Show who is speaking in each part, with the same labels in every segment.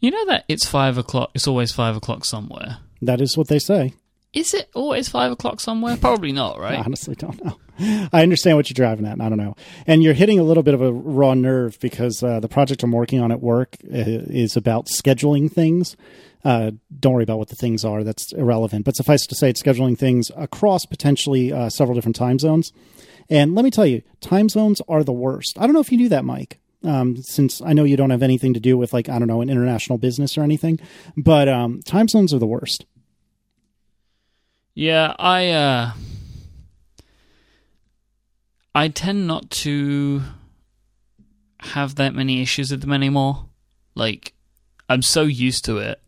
Speaker 1: You know that it's five o'clock. It's always five o'clock somewhere.
Speaker 2: That is what they say.
Speaker 1: Is it always five o'clock somewhere? Probably not, right?
Speaker 2: I honestly don't know. I understand what you're driving at. and I don't know. And you're hitting a little bit of a raw nerve because uh, the project I'm working on at work uh, is about scheduling things. Uh, don't worry about what the things are. That's irrelevant. But suffice to say, it's scheduling things across potentially uh, several different time zones. And let me tell you, time zones are the worst. I don't know if you knew that, Myke. Um, since I know you don't have anything to do with like I don't know an international business or anything, but um, time zones are the worst.
Speaker 1: Yeah, I uh I tend not to have that many issues with them anymore. Like I'm so used to it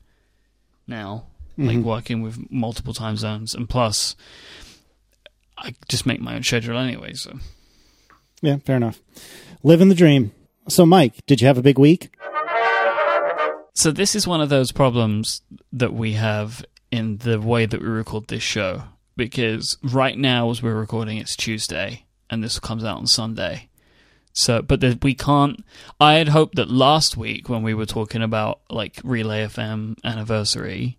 Speaker 1: now, like
Speaker 2: Mhm.
Speaker 1: working with multiple time zones and plus I just make my own schedule anyway, so
Speaker 2: Yeah, fair enough. Living the dream. So, Myke, did you have a big week?
Speaker 1: So this is one of those problems that we have in the way that we record this show because right now as we're recording it's Tuesday and this comes out on Sunday. So but the, we can't I had hoped that last week when we were talking about like Relay FM anniversary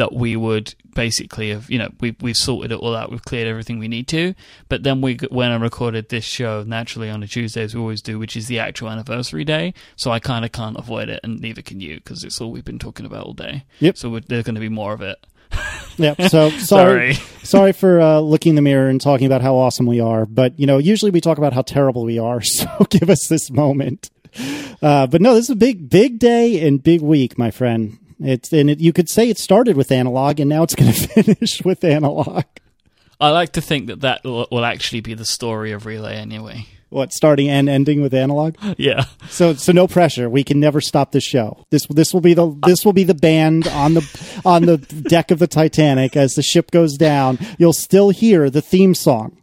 Speaker 1: that we would basically have you know we we've sorted it all out we've cleared everything we need to but then we when I recorded this show naturally on a Tuesday as we always do which is the actual anniversary day so I kind of can't avoid it and neither can you because it's all we've been talking about all day
Speaker 2: Yep.
Speaker 1: so we're, there's going to be more of it
Speaker 2: yep. So sorry,
Speaker 1: sorry
Speaker 2: sorry for uh, looking in the mirror and talking about how awesome we are. But you know, usually we talk about how terrible we are. So give us this moment. Uh, but no, this is a big, big day and big week, my friend. It's and it, you could say it started with analog, and now it's going to finish with analog.
Speaker 1: I like to think that that will actually be the story of Relay anyway
Speaker 2: What starting and ending with analog?
Speaker 1: yeah
Speaker 2: So so no pressure. We can never stop this show. This this will be the this will be the band on the on the deck of the Titanic as the ship goes down. You'll still hear the theme song.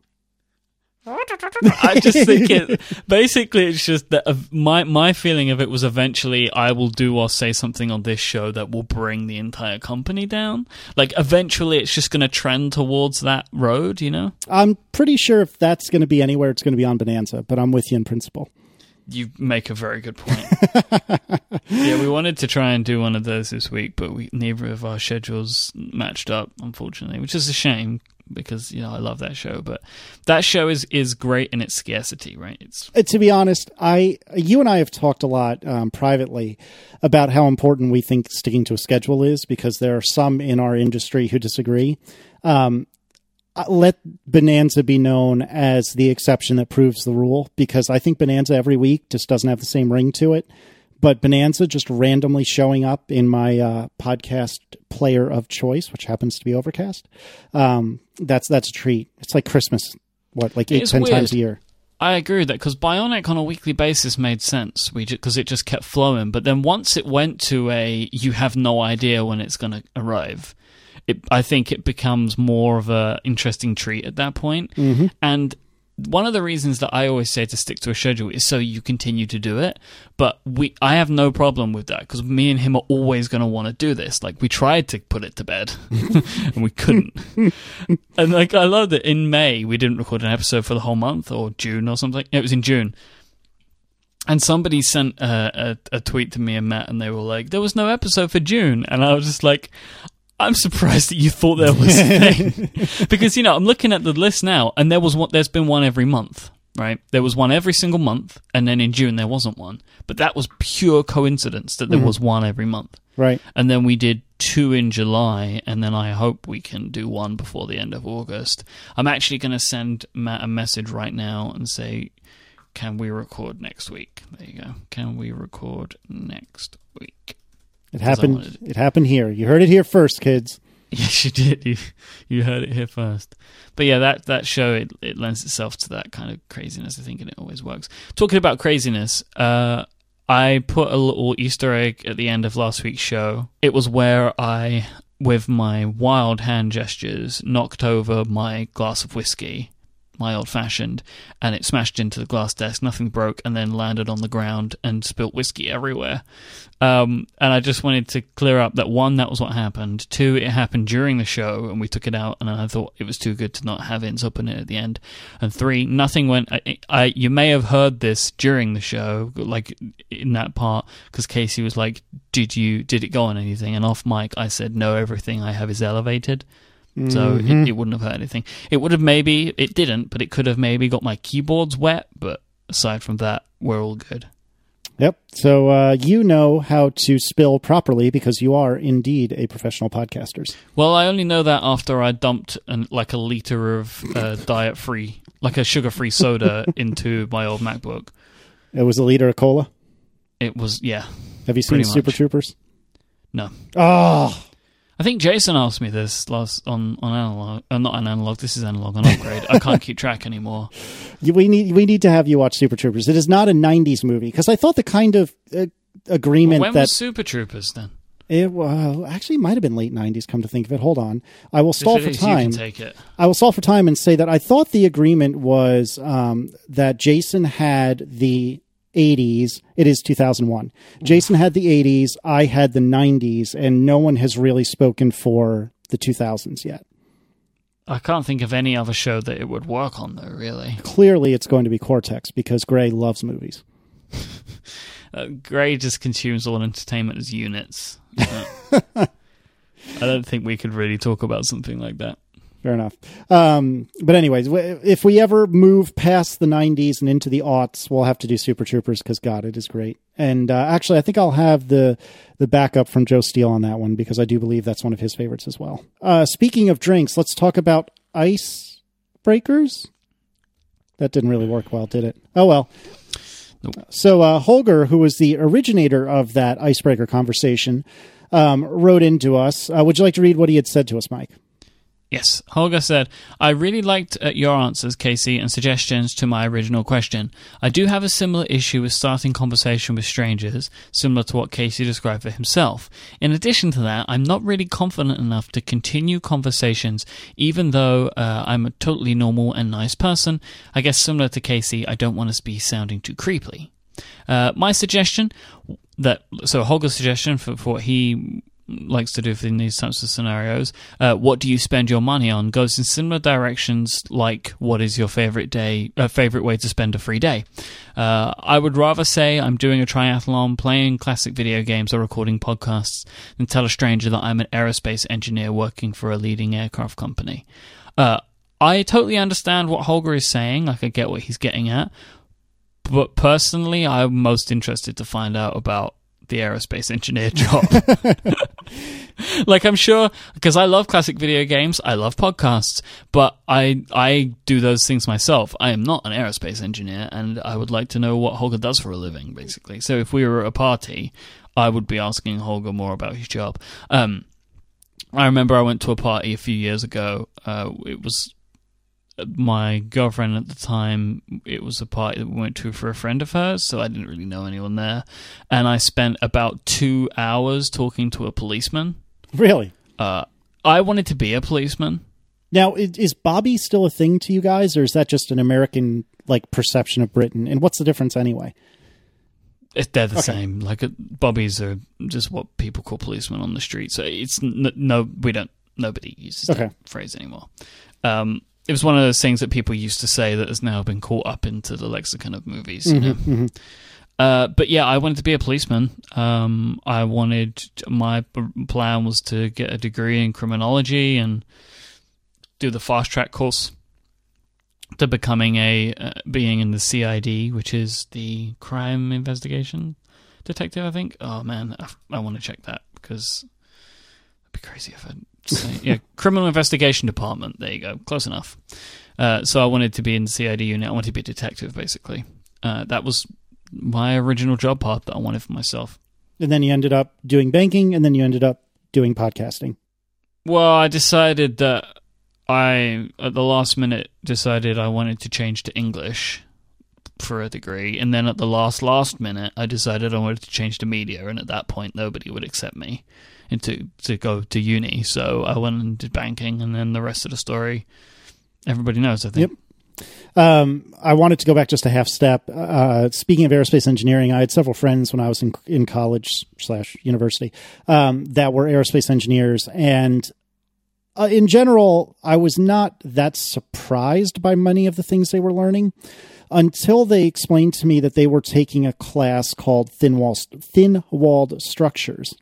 Speaker 1: I just think it. Basically, it's just that my my feeling of it was eventually I will do or say something on this show that will bring the entire company down. Like eventually, it's just going to trend towards that road. You know,
Speaker 2: I'm pretty sure if that's going to be anywhere, it's going to be on Bonanza. But I'm with you in principle.
Speaker 1: you make a very good point. yeah, we wanted to try and do one of those this week, but we neither of our schedules matched up, unfortunately, which is a shame because you know I love that show. But that show is is great in its scarcity, right? It's
Speaker 2: Uh, to be honest, I you and I have talked a lot um, privately about how important we think sticking to a schedule is because there are some in our industry who disagree. Um, uh, let Bonanza be known as the exception that proves the rule because I think Bonanza every week just doesn't have the same ring to it. But Bonanza just randomly showing up in my uh, podcast player of choice, which happens to be Overcast, um, that's that's a treat. It's like Christmas, what like eight ten
Speaker 1: weird.
Speaker 2: times a year.
Speaker 1: I agree with that because Bionic on a weekly basis made sense. We because it just kept flowing. But then once it went to a, you have no idea when it's going to arrive. It, I think it becomes more of a interesting treat at that point.
Speaker 2: Mhm.
Speaker 1: And one of the reasons that I always say to stick to a schedule is so you continue to do it. But we, I have no problem with that because me and him are always going to want to do this. Like we tried to put it to bed and we couldn't. and like I love that in May we didn't record an episode for the whole month or June or something. It was in June. And somebody sent uh, a, a tweet to me and Matt, and they were like, "There was no episode for June," and I was just like, "I'm surprised that you thought there was a thing," because you know I'm looking at the list now, and there was one. There's been one every month, right? There was one every single month, and then in June there wasn't one, but that was pure coincidence that there mm-hmm. was one every month
Speaker 2: Right.
Speaker 1: and then we did two in July, and then I hope we can do one before the end of August. I'm actually going to send Matt a message right now and say, "Can we record next week?" There you go. Can we record next week?
Speaker 2: It happened. It happened here. You heard it here first, kids.
Speaker 1: Yes, you did. You you heard it here first. But yeah, that that show it, it lends itself to that kind of craziness. I think, and it always works. Talking about craziness, uh, I put a little Easter egg at the end of last week's show. It was where I, with my wild hand gestures, knocked over my glass of whiskey my old fashioned, and it smashed into the glass desk. Nothing broke, and then landed on the ground and spilt whiskey everywhere. Um, and I just wanted to clear up that one, that was what happened. Two, it happened during the show, and we took it out, and I thought it was too good to not have Ince open it at the end. And three, nothing went. I, I you may have heard this during the show, like in that part, because Casey was like, "Did you did it go on anything?" And off mic, I said, "No, everything I have is elevated." So
Speaker 2: Mhm.
Speaker 1: it, it wouldn't have hurt anything. It would have maybe, it didn't, but it could have maybe got my keyboards wet. But aside from that, we're all good.
Speaker 2: Yep. So uh, you know how to spill properly because you are indeed a professional podcaster.
Speaker 1: Well, I only know that after I dumped an, like a liter of uh, diet free, like a sugar free soda into my old MacBook.
Speaker 2: It was a liter of cola.
Speaker 1: It was, yeah.
Speaker 2: Have you seen Super. Troopers?
Speaker 1: No.
Speaker 2: Oh,
Speaker 1: I think Jason asked me this last on, on analog. Uh, not on analog, this is analog on upgrade. I can't keep track anymore.
Speaker 2: we need we need to have you watch Super Troopers. It is not a '90s movie because I thought the kind of uh, agreement
Speaker 1: when
Speaker 2: that
Speaker 1: was Super Troopers then?
Speaker 2: it well, actually might have been late '90s. Come to think of it, hold on. I will stall for
Speaker 1: is,
Speaker 2: time.
Speaker 1: take it.
Speaker 2: I will stall for time and say that I thought the agreement was um, that Jason had the 80s. It is 2001. Jason had the 80s. I had the 90s, and no one has really spoken for the 2000s yet.
Speaker 1: I can't think of any other show that it would work on, though, really.
Speaker 2: Clearly, it's going to be Cortex because Grey loves movies.
Speaker 1: Uh, Grey just consumes all entertainment as units. I don't think we could really talk about something like that.
Speaker 2: Fair enough. Um, but anyways, if we ever move past the 90s and into the aughts, we'll have to do Super Troopers because God, it is great. And uh, actually, I think I'll have the the backup from Joe Steele on that one because I do believe that's one of his favorites as well. Uh, speaking of drinks, let's talk about ice breakers. That didn't really work well, did it? Oh well.
Speaker 1: Nope.
Speaker 2: So uh, Holger, who was the originator of that icebreaker conversation, um, wrote into us. Uh, would you like to read what he had said to us, Myke?
Speaker 1: Yes, Holger said, I really liked uh, your answers, Casey, and suggestions to my original question. I do have a similar issue with starting conversation with strangers, similar to what Casey described for himself. In addition to that, I'm not really confident enough to continue conversations, even though uh, I'm a totally normal and nice person. I guess similar to Casey, I don't want to be sounding too creepily. Uh, my suggestion that so Holger's suggestion for, for what he likes to do in these types of scenarios, uh, what do you spend your money on, goes in similar directions like what is your favorite day, uh, favorite way to spend a free day. Uh, I would rather say I'm doing a triathlon, playing classic video games, or recording podcasts than tell a stranger that I'm an aerospace engineer working for a leading aircraft company. Uh, I totally understand what Holger is saying. Like I get what he's getting at, but personally, I'm most interested to find out about the aerospace engineer job. like I'm sure because I love classic video games, I love podcasts, but I I do those things myself. I am not an aerospace engineer, and I would like to know what Holger does for a living, basically. So if we were at a party, I would be asking Holger more about his job. Um, I remember I went to a party a few years ago. Uh, it was my girlfriend at the time. It was a party that we went to for a friend of hers, so I didn't really know anyone there. And I spent about two hours talking to a policeman.
Speaker 2: Really?
Speaker 1: Uh, I wanted to be a policeman.
Speaker 2: Now, is Bobby still a thing to you guys, or is that just an American like perception of Britain? And what's the difference anyway?
Speaker 1: It- They're the
Speaker 2: Okay.
Speaker 1: same. Like uh, bobbies are just what people call policemen on the street. So it's n- no, we don't. Nobody uses
Speaker 2: Okay.
Speaker 1: that phrase anymore. Um, it was one of those things that people used to say that has now been caught up into the lexicon of movies. You know.
Speaker 2: Mhm.
Speaker 1: Uh, but yeah, I wanted to be a policeman. Um, I wanted my plan was to get a degree in criminology and do the fast track course to becoming a uh, being in the CID, which is the crime investigation detective. I think. Oh man, I, I want to check that because it'd be crazy if I yeah, criminal investigation department. There you go, close enough. Uh, so I wanted to be in the CID unit. I wanted to be a detective, basically. Uh, that was my original job path that I wanted for myself.
Speaker 2: And then you ended up doing banking, and then you ended up doing podcasting.
Speaker 1: Well, I decided that I, at the last minute, decided I wanted to change to English for a degree. And then at the last, last minute, I decided I wanted to change to media. And at that point, nobody would accept me into to go to uni. So I went and did banking. And then the rest of the story, everybody knows, I think.
Speaker 2: Yep. Um, I wanted to go back just a half step. Uh, speaking of aerospace engineering, I had several friends when I was in, in college slash university um, that were aerospace engineers, and uh, in general, I was not that surprised by many of the things they were learning until they explained to me that they were taking a class called thin wall thin walled structures,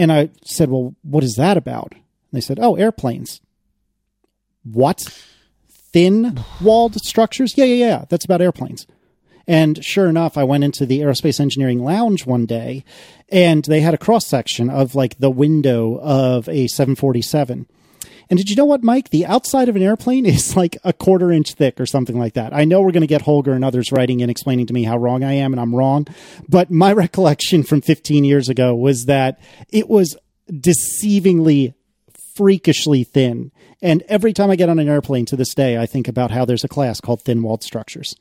Speaker 2: and I said, "Well, what is that about?" And they said, "Oh, airplanes." What? thin walled structures? Yeah, yeah, yeah. That's about airplanes. And sure enough, I went into the aerospace engineering lounge one day and they had a cross section of like the window of a 747. And did you know what, Myke? The outside of an airplane is like a quarter inch thick or something like that. I know we're going to get Holger and others writing and explaining to me how wrong I am, and I'm wrong. But my recollection from 15 years ago was that it was deceivingly freakishly thin. And every time I get on an airplane to this day, I think about how there's a class called thin walled structures.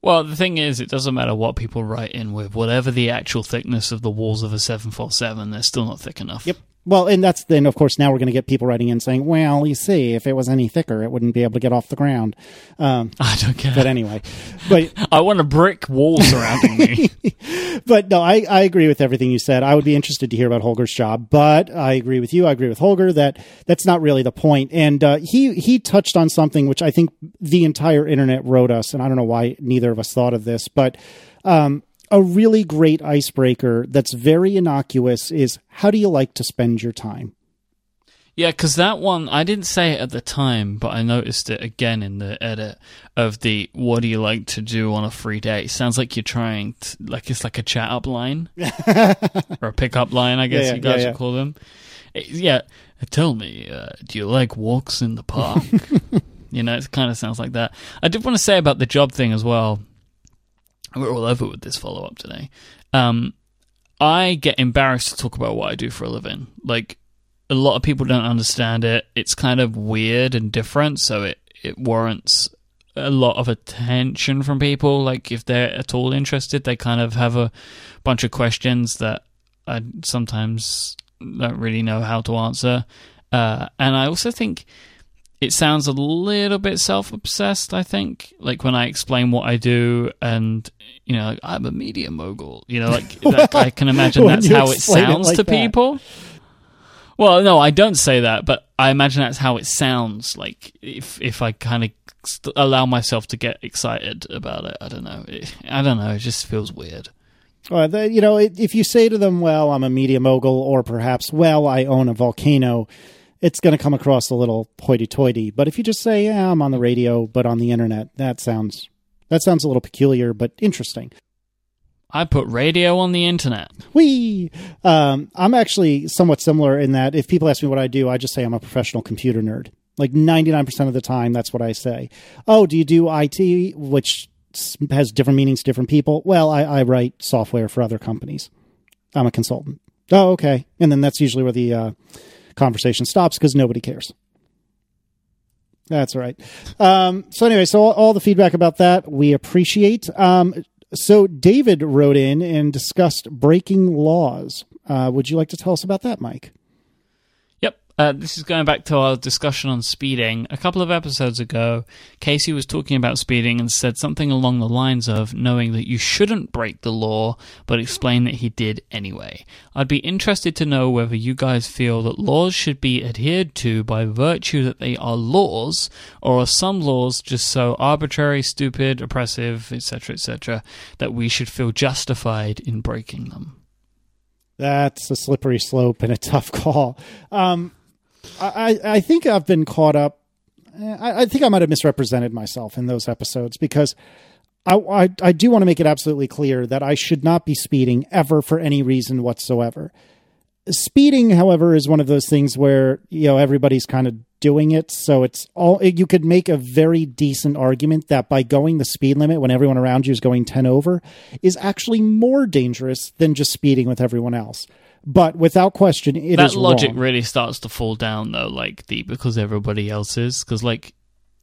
Speaker 1: Well, the thing is, it doesn't matter what people write in with. Whatever the actual thickness of the walls of a 747, they're still not thick enough.
Speaker 2: Yep. Well, and that's then, of course, now we're going to get people writing in saying, well, you see, if it was any thicker, it wouldn't be able to get off the ground. Um,
Speaker 1: I don't care.
Speaker 2: But anyway, but
Speaker 1: I want a brick wall surrounding me.
Speaker 2: but no, I, I agree with everything you said. I would be interested to hear about Holger's job, but I agree with you. I agree with Holger that that's not really the point. And uh, he he touched on something which I think the entire internet wrote us, and I don't know why neither of us thought of this, but. Um, a really great icebreaker that's very innocuous is how do you like to spend your time?
Speaker 1: Yeah, because that one, I didn't say it at the time, but I noticed it again in the edit of the what do you like to do on a free day? It sounds like you're trying to, like it's like a chat up line or a pickup line, I guess
Speaker 2: Yeah, yeah,
Speaker 1: you guys
Speaker 2: yeah,
Speaker 1: would call them. It- yeah, tell me, uh, do you like walks in the park? you know, it kind of sounds like that. I did want to say about the job thing as well. We're all over with this follow up today. Um, I get embarrassed to talk about what I do for a living. Like, a lot of people don't understand it. It's kind of weird and different, so it, it warrants a lot of attention from people. Like, if they're at all interested, they kind of have a bunch of questions that I sometimes don't really know how to answer. Uh, and I also think it sounds a little bit self obsessed, I think. Like when I explain what I do and, you know, like, I'm a media mogul, you know, like that, I can imagine that's how it
Speaker 2: explain it
Speaker 1: sounds
Speaker 2: like
Speaker 1: to
Speaker 2: that.
Speaker 1: people. Well, no, I don't say that, but I imagine that's how it sounds. Like if if I kind of st- allow myself to get excited about it, I don't know. It, I don't know. It just feels weird.
Speaker 2: The, you know, if you say to them, well, I'm a media mogul, or perhaps, well, I own a volcano, it's going to come across a little hoity toity. But if you just say, yeah, I'm on the radio, but on the internet, that sounds. That sounds a little peculiar, but interesting.
Speaker 1: I put radio on the internet.
Speaker 2: Whee! Um, I'm actually somewhat similar in that if people ask me what I do, I just say I'm a professional computer nerd. Like 99% of the time, that's what I say. Oh, do you do IT, which has different meanings to different people? Well, I, I write software for other companies. I'm a consultant. Oh, okay. And then that's usually where the uh, conversation stops because nobody cares. That's right. Um, so anyway, so all, the feedback about that we appreciate. Um, so David wrote in and discussed breaking laws. Uh, would you like to tell us about that,
Speaker 1: Myke? Uh, this is going back to our discussion on speeding. A couple of episodes ago, Casey was talking about speeding and said something along the lines of knowing that you shouldn't break the law, but explain that he did anyway. I'd be interested to know whether you guys feel that laws should be adhered to by virtue that they are laws, or are some laws just so arbitrary, stupid, oppressive, etc., etc., that we should feel justified in breaking them.
Speaker 2: That's a slippery slope and a tough call. Um, I, I think I've been caught up. Eh, I, I think I might have misrepresented myself in those episodes because I, I, I do want to make it absolutely clear that I should not be speeding ever for any reason whatsoever. Speeding, however, is one of those things where you know everybody's kind of doing it, so it's all you could make a very decent argument that by going the speed limit when everyone around you is going ten over is actually more dangerous than just speeding with everyone else. But without question, it is
Speaker 1: that logic
Speaker 2: wrong.
Speaker 1: really starts to fall down though, like the because everybody else is. Because like,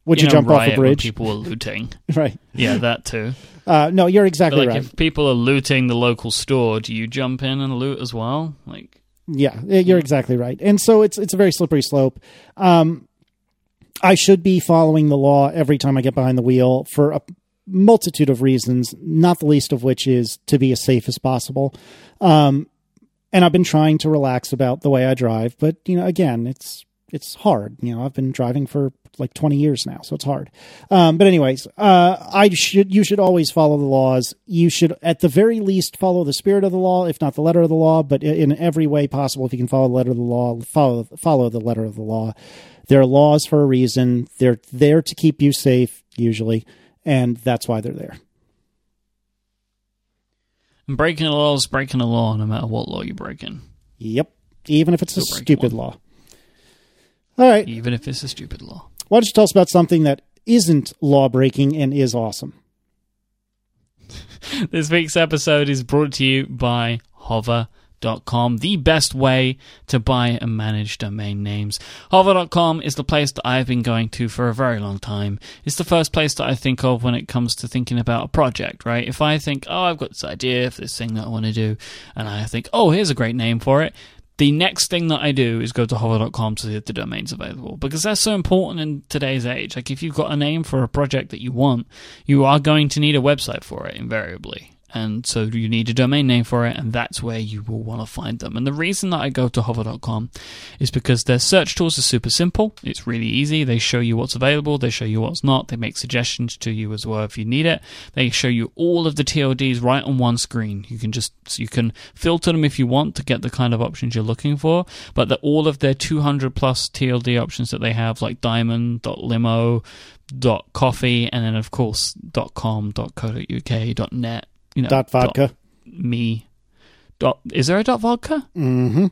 Speaker 2: Would you,
Speaker 1: know,
Speaker 2: jump off a
Speaker 1: when
Speaker 2: bridge?
Speaker 1: People were looting.
Speaker 2: right.
Speaker 1: Yeah, that too.
Speaker 2: Uh, no, you're
Speaker 1: But
Speaker 2: exactly
Speaker 1: like,
Speaker 2: right.
Speaker 1: if people are looting the local store, do you jump in and loot as well? Like,
Speaker 2: Yeah, you're exactly right. And so it's it's a very slippery slope. Um, I should be following the law every time I get behind the wheel for a multitude of reasons, not the least of which is to be as safe as possible. Um, and I've been trying to relax about the way I drive, but you know, again, it's it's hard. You know, I've been driving for like 20 years now, so it's hard. Um, but anyways, uh, I should you should always follow the laws. You should at the very least follow the spirit of the law, if not the letter of the law. But in every way possible, if you can follow the letter of the law, follow follow the letter of the law. There are laws for a reason. They're there to keep you safe, usually, and that's why they're there.
Speaker 1: And breaking the law is breaking the law, no matter what law you're breaking.
Speaker 2: Yep, even if it's
Speaker 1: Still
Speaker 2: a stupid
Speaker 1: one.
Speaker 2: law. All right.
Speaker 1: Even if it's a stupid law.
Speaker 2: Why don't you tell us about something that isn't law breaking and is awesome?
Speaker 1: This week's episode is brought to you by Hover Hover.com, the best way to buy and manage domain names. Hover.com is the place that I've been going to for a very long time. It's the first place that I think of when it comes to thinking about a project, right? If I think, oh, I've got this idea for this thing that I want to do, and I think, oh, here's a great name for it. The next thing that I do is go to hover.com to see if the domain's available because that's so important in today's age. Like, if you've got a name for a project that you want, you are going to need a website for it invariably. And so you need a domain name for it, and that's where you will want to find them. And the reason that I go to hover.com is because their search tools are super simple. It's really easy. They show you what's available, they show you what's not, they make suggestions to you as well if you need it. They show you all of the TLDs right on one screen. You can just you can filter them if you want to get the kind of options you're looking for, but that all of their 200 plus TLD options that they have, like diamond, limo, coffee, and then of course com, co.uk, net, you know,
Speaker 2: Dot vodka.
Speaker 1: me. Dot, is there a dot vodka?
Speaker 2: Mm-hmm.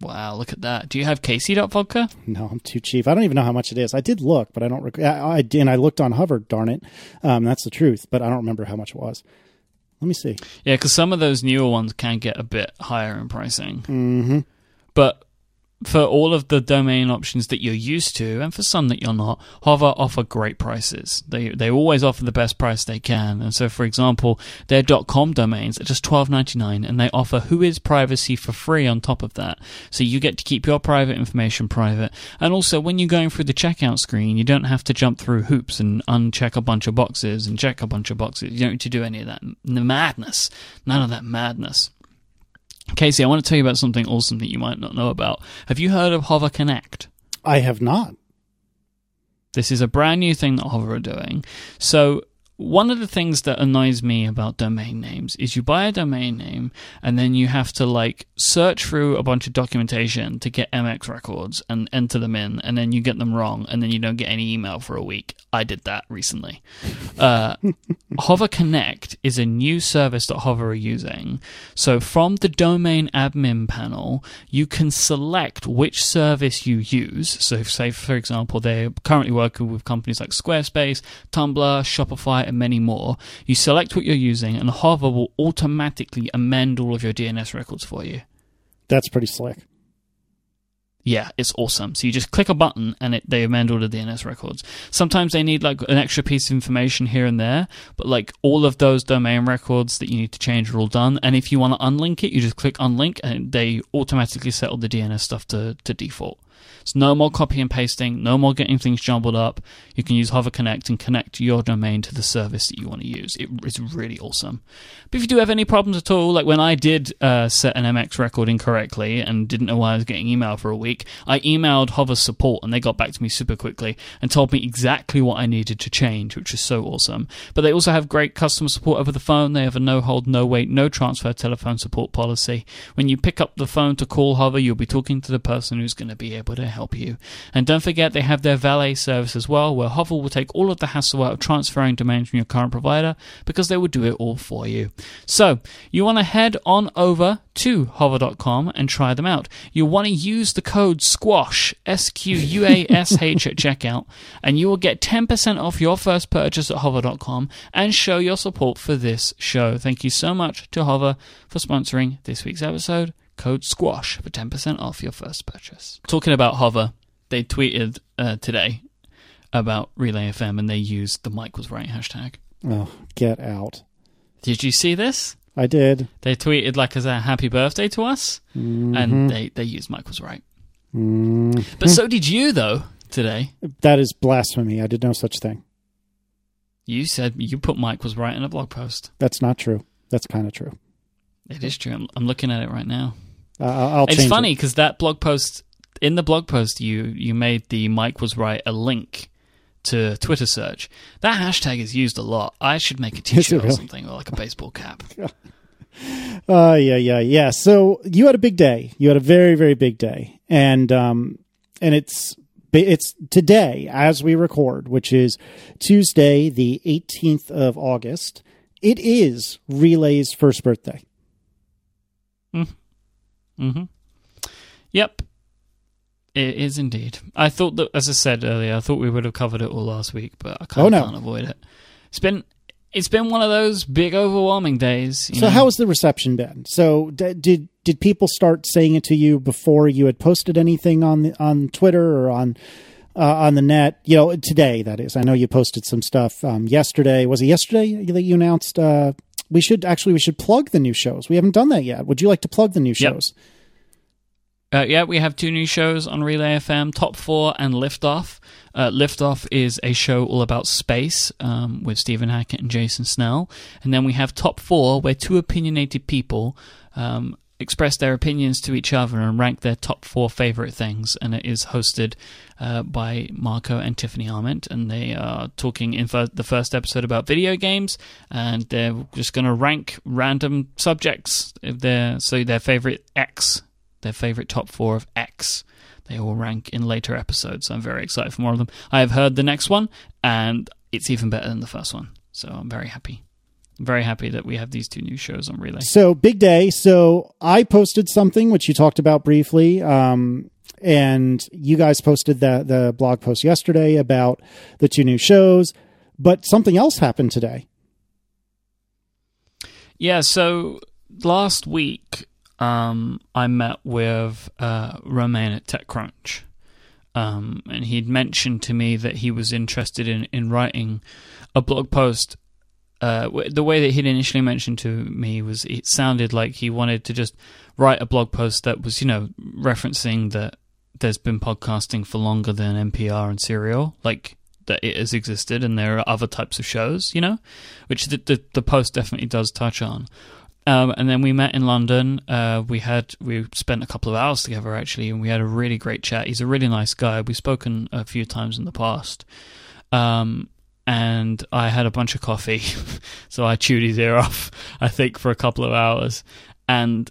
Speaker 1: Wow, look at that. Do you have Casey dot vodka?
Speaker 2: No, I'm too cheap. I don't even know how much it is. I did look, but I don't. Rec- I, I and I looked on Hover. Darn it, um, that's the truth. But I don't remember how much it was. Let me see.
Speaker 1: Yeah, because some of those newer ones can get a bit higher in pricing.
Speaker 2: Mm-hmm.
Speaker 1: But for all of the domain options that you're used to, and for some that you're not, Hover offer great prices. They they always offer the best price they can. And so, for example, their .com domains are just twelve ninety nine, and they offer Whois privacy for free on top of that. So you get to keep your private information private. And also, when you're going through the checkout screen, you don't have to jump through hoops and uncheck a bunch of boxes and check a bunch of boxes. You don't need to do any of that madness. None of that madness. Casey, I want to tell you about something awesome that you might not know about. Have you heard of Hover Connect?
Speaker 2: I have not.
Speaker 1: This is a brand new thing that Hover are doing. So, one of the things that annoys me about domain names is you buy a domain name and then you have to like search through a bunch of documentation to get MX records and enter them in, and then you get them wrong, and then you don't get any email for a week. I did that recently. Uh, Hover Connect is a new service that Hover are using. So from the domain admin panel, you can select which service you use. So, say for example, they're currently working with companies like Squarespace, Tumblr, Shopify, and many more. You select what you're using, and Hover will automatically amend all of your DNS records for you.
Speaker 2: That's pretty slick.
Speaker 1: Yeah, it's awesome. So you just click a button and it, they amend all the DNS records. Sometimes they need like an extra piece of information here and there, but like all of those domain records that you need to change are all done. And if you want to unlink it, you just click unlink and they automatically settle the DNS stuff to, to default. So no more copy and pasting, no more getting things jumbled up. You can use Hover Connect and connect your domain to the service that you want to use. It, it's really awesome. But if you do have any problems at all, like when I did uh, set an MX record incorrectly and didn't know why I was getting email for a week, I emailed Hover support and they got back to me super quickly and told me exactly what I needed to change, which is so awesome. But they also have great customer support over the phone. They have a no hold, no wait, no transfer telephone support policy. When you pick up the phone to call Hover, you'll be talking to the person who's going to be able to help you. And don't forget, they have their valet service as well, where Hover will take all of the hassle out of transferring domains from your current provider because they will do it all for you. So, you want to head on over to hover.com and try them out. You'll want to use the code SQUASH, S Q U A S H, at checkout, and you will get 10% off your first purchase at hover.com and show your support for this show. Thank you so much to Hover for sponsoring this week's episode. Code SQUASH for 10% off your first purchase. Talking about Hover, they tweeted uh, today about Relay FM and they used the Myke was right hashtag.
Speaker 2: Oh, get out.
Speaker 1: Did you see this?
Speaker 2: I did.
Speaker 1: They tweeted like as a happy birthday to us,
Speaker 2: Mm-hmm.
Speaker 1: and they they used Myke was right.
Speaker 2: Mm.
Speaker 1: But so did you though. today.
Speaker 2: That is blasphemy. I did no such thing.
Speaker 1: You said you put Myke was right in a blog post.
Speaker 2: That's not true. That's kind of true.
Speaker 1: It is true. I'm, I'm looking at it right now.
Speaker 2: Uh, I'll
Speaker 1: It's funny
Speaker 2: it.
Speaker 1: because that blog post in the blog post you you made the Myke was right a link to Twitter search. That hashtag is used a lot. I should make a
Speaker 2: it
Speaker 1: T-shirt or something or like a baseball cap.
Speaker 2: Uh, yeah, yeah, yeah. So you had a big day. You had a very, very big day, and um, and it's it's today as we record, which is Tuesday, the eighteenth of August. It is Relay's first birthday.
Speaker 1: Hmm Yep. It is indeed. I thought that, as I said earlier, I thought we would have covered it all last week, but I kind
Speaker 2: Oh,
Speaker 1: of
Speaker 2: no.
Speaker 1: can't avoid it. It's been it's been one of those big overwhelming days. you
Speaker 2: So
Speaker 1: know?
Speaker 2: how has the reception been? So d- did did people start saying it to you before you had posted anything on the, on Twitter or on uh, on the net? You know, today that is. I know you posted some stuff um, yesterday. Was it yesterday that you announced? Uh, we should actually we should plug the new shows. We haven't done that yet. Would you like to plug the new
Speaker 1: Yep.
Speaker 2: shows?
Speaker 1: Uh, yeah, we have two new shows on Relay FM Top 4 and Liftoff. Uh, Liftoff is a show all about space um, with Stephen Hackett and Jason Snell. And then we have Top 4, where two opinionated people um, express their opinions to each other and rank their top four favorite things. And it is hosted uh, by Marco and Tiffany Arment. And they are talking in the first episode about video games. And they're just going to rank random subjects. If they're, so their favorite X their favorite top four of X. They all rank in later episodes. I'm very excited for more of them. I have heard the next one, and it's even better than the first one. So I'm very happy. I'm very happy that we have these two new shows on Relay.
Speaker 2: So big day. So I posted something which you talked about briefly, um, and you guys posted the the blog post yesterday about the two new shows. But something else happened today.
Speaker 1: Yeah, so last week um, I met with uh, Romain at TechCrunch. Um, and he'd mentioned to me that he was interested in, in writing a blog post. Uh, the way that he'd initially mentioned to me was it sounded like he wanted to just write a blog post that was, you know, referencing that there's been podcasting for longer than NPR and Serial, like that it has existed and there are other types of shows, you know, which the, the, the post definitely does touch on. Um, and then we met in London. Uh, we had we spent a couple of hours together actually, and we had a really great chat. He's a really nice guy. We've spoken a few times in the past. Um, and I had a bunch of coffee, so I chewed his ear off. I think for a couple of hours, and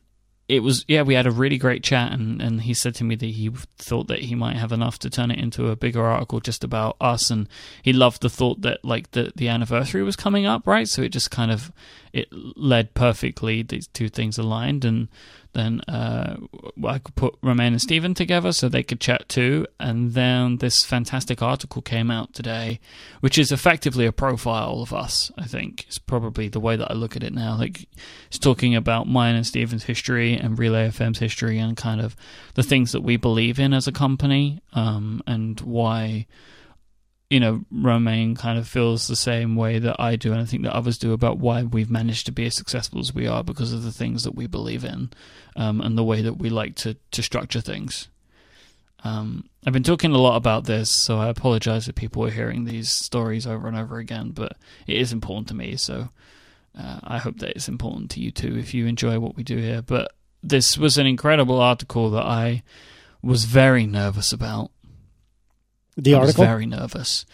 Speaker 1: it was yeah we had a really great chat and, and he said to me that he thought that he might have enough to turn it into a bigger article just about us and he loved the thought that like the the anniversary was coming up right so it just kind of it led perfectly these two things aligned and then uh, I could put Romain and Stephen together so they could chat too. And then this fantastic article came out today, which is effectively a profile of us. I think it's probably the way that I look at it now. Like it's talking about mine and Stephen's history and Relay FM's history and kind of the things that we believe in as a company um, and why you know, Romain kind of feels the same way that I do, and I think that others do about why we've managed to be as successful as we are because of the things that we believe in, um, and the way that we like to to structure things. Um, I've been talking a lot about this, so I apologize if people are hearing these stories over and over again, but it is important to me, so uh, I hope that it's important to you too if you enjoy what we do here. But this was an incredible article that I was very nervous about.
Speaker 2: The
Speaker 1: I was
Speaker 2: article.
Speaker 1: very nervous.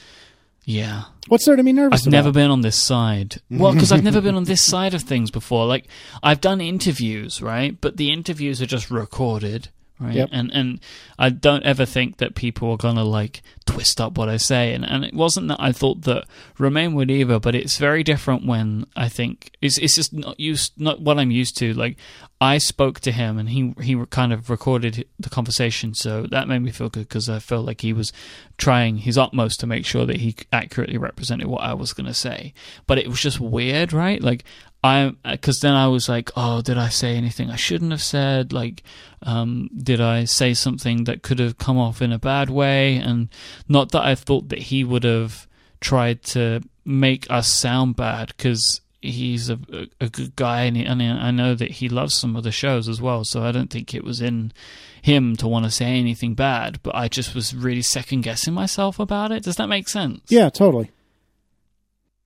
Speaker 1: Yeah.
Speaker 2: What's there to be nervous
Speaker 1: I've
Speaker 2: about?
Speaker 1: never been on this side. Well, because I've never been on this side of things before. Like I've done interviews, right? But the interviews are just recorded, right?
Speaker 2: Yep.
Speaker 1: And and I don't ever think that people are gonna like twist up what I say. And and it wasn't that I thought that Romain would either, but it's very different when I think it's it's just not used not what I'm used to. Like I spoke to him and he he kind of recorded the conversation, so that made me feel good because I felt like he was trying his utmost to make sure that he accurately represented what I was going to say. But it was just weird, right? Like I, because then I was like, oh, did I say anything I shouldn't have said? Like, um, did I say something that could have come off in a bad way? And not that I thought that he would have tried to make us sound bad because he's a, a, a good guy, and, he, and I know that he loves some of the shows as well. So I don't think it was in him to want to say anything bad. But I just was really second guessing myself about it. Does that make sense?
Speaker 2: Yeah, totally.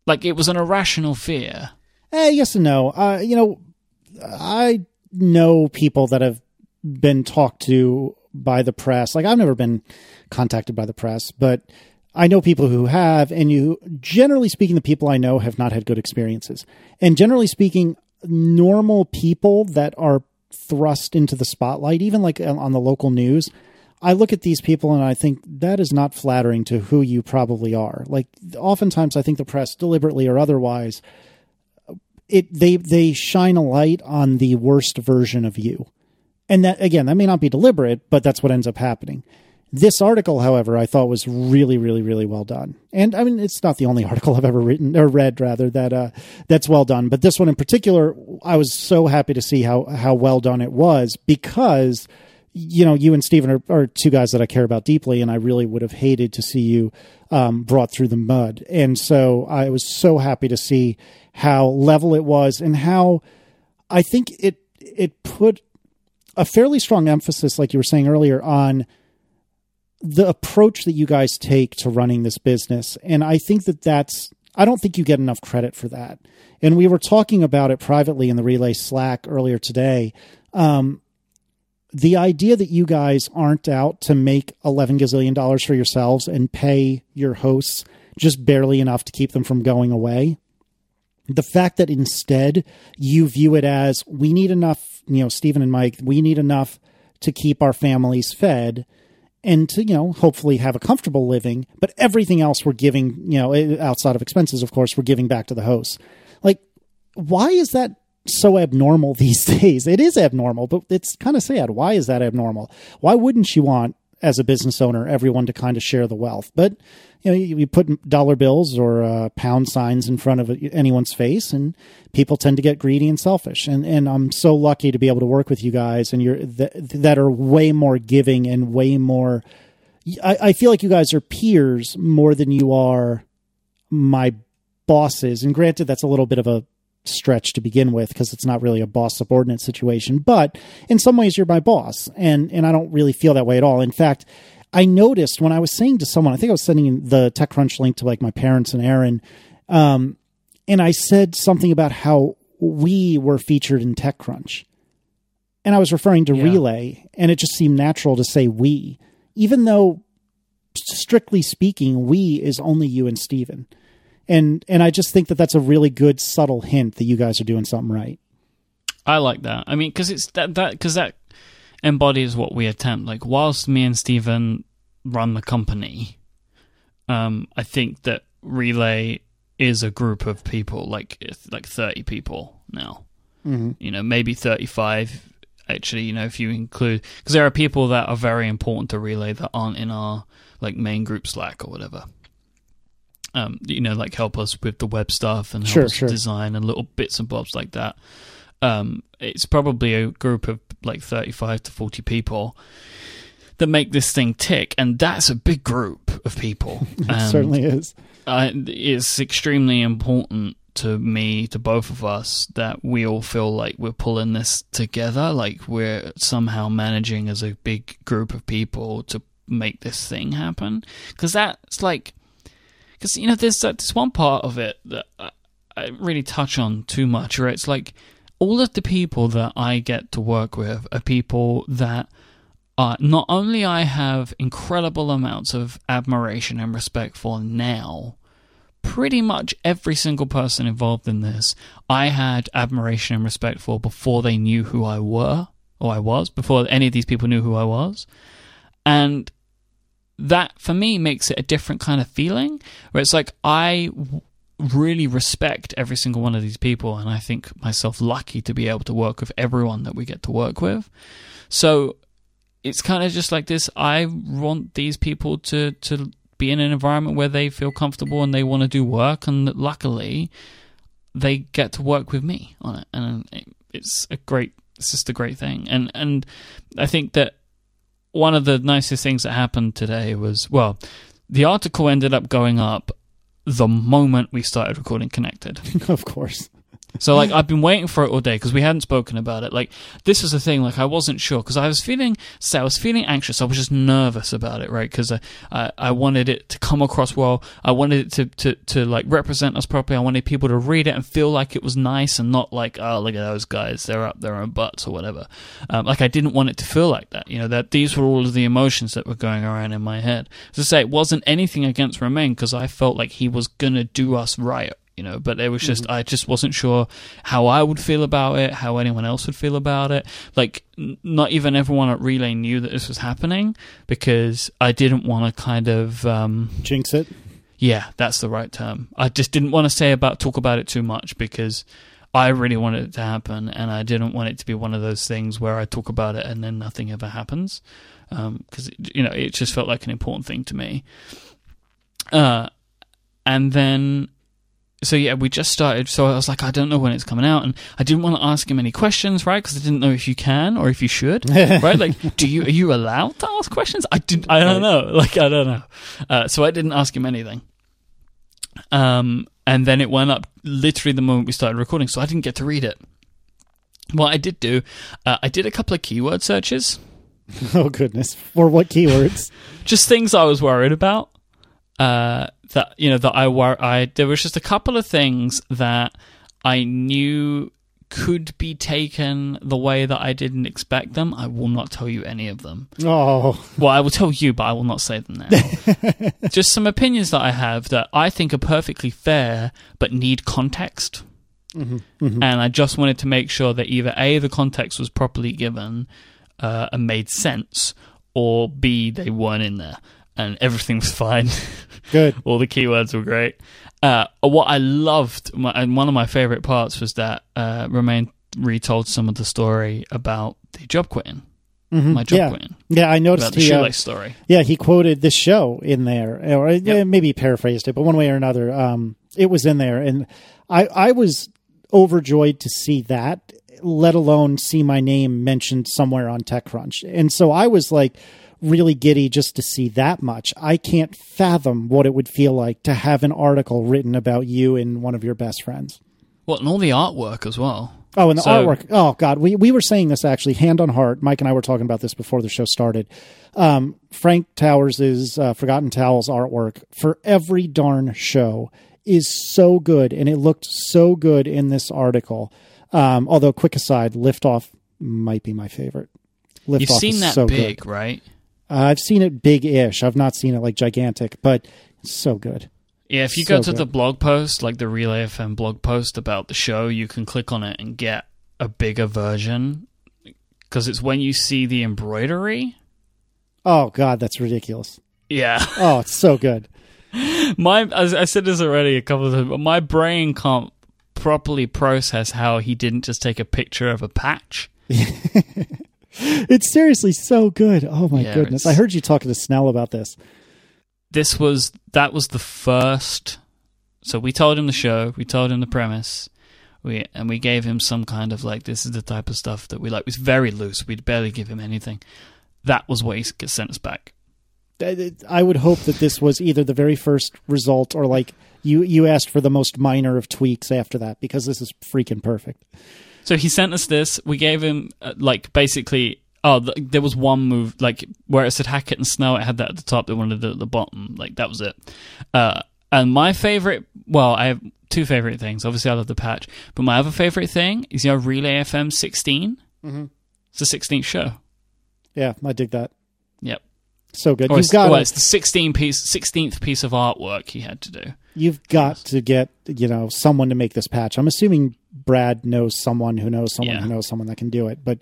Speaker 1: Like it was an irrational fear.
Speaker 2: Eh, yes and no. Uh, you know, I know people that have been talked to by the press. Like I've never been contacted by the press, but I know people who have, and you generally speaking, the people I know have not had good experiences. And generally speaking, normal people that are thrust into the spotlight, even like on the local news, I look at these people and I think that is not flattering to who you probably are. Like oftentimes I think the press deliberately or otherwise it they they shine a light on the worst version of you. And that again, that may not be deliberate, but that's what ends up happening. This article, however, I thought was really, really, really well done. And I mean, it's not the only article I've ever written or read, rather that uh, that's well done. But this one in particular, I was so happy to see how how well done it was because you know you and Stephen are, are two guys that I care about deeply, and I really would have hated to see you um, brought through the mud. And so I was so happy to see how level it was and how I think it it put a fairly strong emphasis, like you were saying earlier, on the approach that you guys take to running this business. And I think that that's, I don't think you get enough credit for that. And we were talking about it privately in the Relay Slack earlier today. Um, the idea that you guys aren't out to make 11 gazillion dollars for yourselves and pay your hosts just barely enough to keep them from going away. The fact that instead you view it as we need enough, you know, Stephen and Myke, we need enough to keep our families fed and to you know hopefully have a comfortable living but everything else we're giving you know eh, outside of expenses of course we're giving back to the hosts. Like why is that so abnormal these days? It is abnormal but it's kind of sad. Why is that abnormal? Why wouldn't you want as a business owner everyone to kind of share the wealth but you know, you, you put dollar bills or uh, pound signs in front of anyone's face, and people tend to get greedy and selfish. And and I'm so lucky to be able to work with you guys, and you're th- that are way more giving and way more. I, I feel like you guys are peers more than you are my bosses. And granted, that's a little bit of a stretch to begin with because it's not really a boss subordinate situation but in some ways you're my boss and and I don't really feel that way at all in fact I noticed when I was saying to someone, I think I was sending the TechCrunch link to like my parents and Aaron, um, and I said something about how we were featured in TechCrunch, and I was referring to yeah. Relay, and it just seemed natural to say we, even though strictly speaking, we is only you and Stephen. And and I just think that that's a really good subtle hint that you guys are doing something right.
Speaker 1: I like that. I mean, because it's that that because that embodies what we attempt. Like, whilst me and Stephen run the company, um, I think that Relay is a group of people, like like thirty people now. Mm-hmm. You know, maybe thirty-five. Actually, you know, if you include, because there are people that are very important to Relay that aren't in our like main group Slack or whatever. Um, you know, like help us with the web stuff and help sure, us sure. design and little bits and bobs like that. Um, it's probably a group of like 35 to 40 people that make this thing tick, and that's a big group of people.
Speaker 2: it certainly is.
Speaker 1: Uh, it's extremely important to me, to both of us, that we all feel like we're pulling this together, like we're somehow managing as a big group of people to make this thing happen. Because that's like, because you know, there's this one part of it that I, I really touch on too much, where it's like all of the people that I get to work with are people that are not only I have incredible amounts of admiration and respect for now, pretty much every single person involved in this I had admiration and respect for before they knew who I were or I was, before any of these people knew who I was. And that for me makes it a different kind of feeling where it's like I really respect every single one of these people, and I think myself lucky to be able to work with everyone that we get to work with. So it's kind of just like this. I want these people to to be in an environment where they feel comfortable and they want to do work, and luckily they get to work with me on it, and it's a great. It's just a great thing, and and I think that one of the nicest things that happened today was well, the article ended up going up the moment we started recording Connected.
Speaker 2: of course.
Speaker 1: So like I've been waiting for it all day because we hadn't spoken about it. Like this was the thing. Like I wasn't sure because I was feeling so I was feeling anxious. I was just nervous about it, right? Because I, I I wanted it to come across well. I wanted it to, to to like represent us properly. I wanted people to read it and feel like it was nice and not like oh look at those guys they're up their own butts or whatever. Um, like I didn't want it to feel like that. You know that these were all of the emotions that were going around in my head. As I say, it wasn't anything against Romain because I felt like he was gonna do us right you know but it was just i just wasn't sure how i would feel about it how anyone else would feel about it. Like n- not even everyone at relay knew that this was happening because i didn't want to kind of um
Speaker 2: Jinx it.
Speaker 1: yeah that's the right term. I just didn't want to say about talk about it too much because i really wanted it to happen and i didn't want it to be one of those things where i talk about it and then nothing ever happens because you know it just felt like an important thing to me. Uh and then so yeah, we just started. So I was like, I don't know when it's coming out, and I didn't want to ask him any questions, right? Because I didn't know if you can or if you should, right? Like, do you are you allowed to ask questions? I didn't. I don't know. Like, I don't know. Uh, so I didn't ask him anything. Um, and then it went up literally the moment we started recording, so I didn't get to read it. What I did do, uh, I did a couple of keyword searches,
Speaker 2: Oh goodness. For what keywords?
Speaker 1: just things I was worried about. Uh, that you know that I were I there was just a couple of things that I knew could be taken the way that I didn't expect them. I will not tell you any of them.
Speaker 2: oh,
Speaker 1: Well, I will tell you, but I will not say them now. just some opinions that I have that I think are perfectly fair but need context. And I just wanted to make sure that either A, the context was properly given uh, and made sense, or B, they weren't in there and everything was fine.
Speaker 2: good.
Speaker 1: All the keywords were great. Uh, what I loved, my, and one of my favorite parts was that uh, Romain retold some of the story about the job quitting,
Speaker 2: Mhm.
Speaker 1: my job
Speaker 2: yeah.
Speaker 1: quitting,
Speaker 2: Yeah, I
Speaker 1: about
Speaker 2: noticed
Speaker 1: the
Speaker 2: he. Uh,
Speaker 1: story.
Speaker 2: yeah, he quoted this show in there, or uh,
Speaker 1: Yep.
Speaker 2: maybe paraphrased it, but one way or another, um, it was in there, and I I was overjoyed to see that, let alone see my name mentioned somewhere on TechCrunch, and so I was like really giddy just to see that much. I can't fathom what it would feel like to have an article written about you and one of your best friends.
Speaker 1: Well, and all the artwork as well.
Speaker 2: Oh, and the
Speaker 1: So-
Speaker 2: artwork. Oh God, we we were saying this actually, hand on heart. Myke and I were talking about this before the show started. Um, Frank Towers' uh, Forgotten Towels artwork for every darn show is so good, and it looked so good in this article. Um, although, quick aside, Liftoff might be my favorite. Liftoff
Speaker 1: You've seen that
Speaker 2: so
Speaker 1: big,
Speaker 2: good.
Speaker 1: right?
Speaker 2: Uh, I've seen it big-ish. I've not seen it like gigantic, but it's so good.
Speaker 1: Yeah, if you
Speaker 2: So
Speaker 1: go to
Speaker 2: good.
Speaker 1: the blog post, like the Relay FM blog post about the show, you can click on it and get a bigger version. Because it's when you see the embroidery.
Speaker 2: Oh God, that's ridiculous.
Speaker 1: Yeah.
Speaker 2: Oh, it's so good.
Speaker 1: my I said this already a couple of times, but my brain can't properly process how he didn't just take a picture of a patch.
Speaker 2: It's seriously so good. Oh my
Speaker 1: Yeah,
Speaker 2: goodness!
Speaker 1: it's-
Speaker 2: I heard you talking to Snell about this.
Speaker 1: This was that was the first. So we told him the show, we told him the premise, we and we gave him some kind of like this is the type of stuff that we like. It was very loose. We'd barely give him anything. That was what he sent us back.
Speaker 2: I I would hope that this was either the very first result or like you you asked for the most minor of tweaks after that because this is freaking perfect.
Speaker 1: So he sent us this. We gave him uh, like basically. Oh, th- there was one move like where it said Hackett and Snell. It had that at the top. They wanted it at the bottom. Like that was it. Uh, and my favorite. Well, I have two favorite things. Obviously, I love the patch, but my other favorite thing is your Relay FM 16.
Speaker 2: Mm-hmm.
Speaker 1: It's the 16th show.
Speaker 2: Yeah, I dig that.
Speaker 1: Yep.
Speaker 2: So good.
Speaker 1: Or
Speaker 2: You've
Speaker 1: it's,
Speaker 2: got
Speaker 1: well, it's the 16 piece, 16th piece of artwork he had to do.
Speaker 2: you've got to get you know someone to make this patch. I'm assuming Brad knows someone who knows someone
Speaker 1: Yeah.
Speaker 2: who knows someone that can do it. But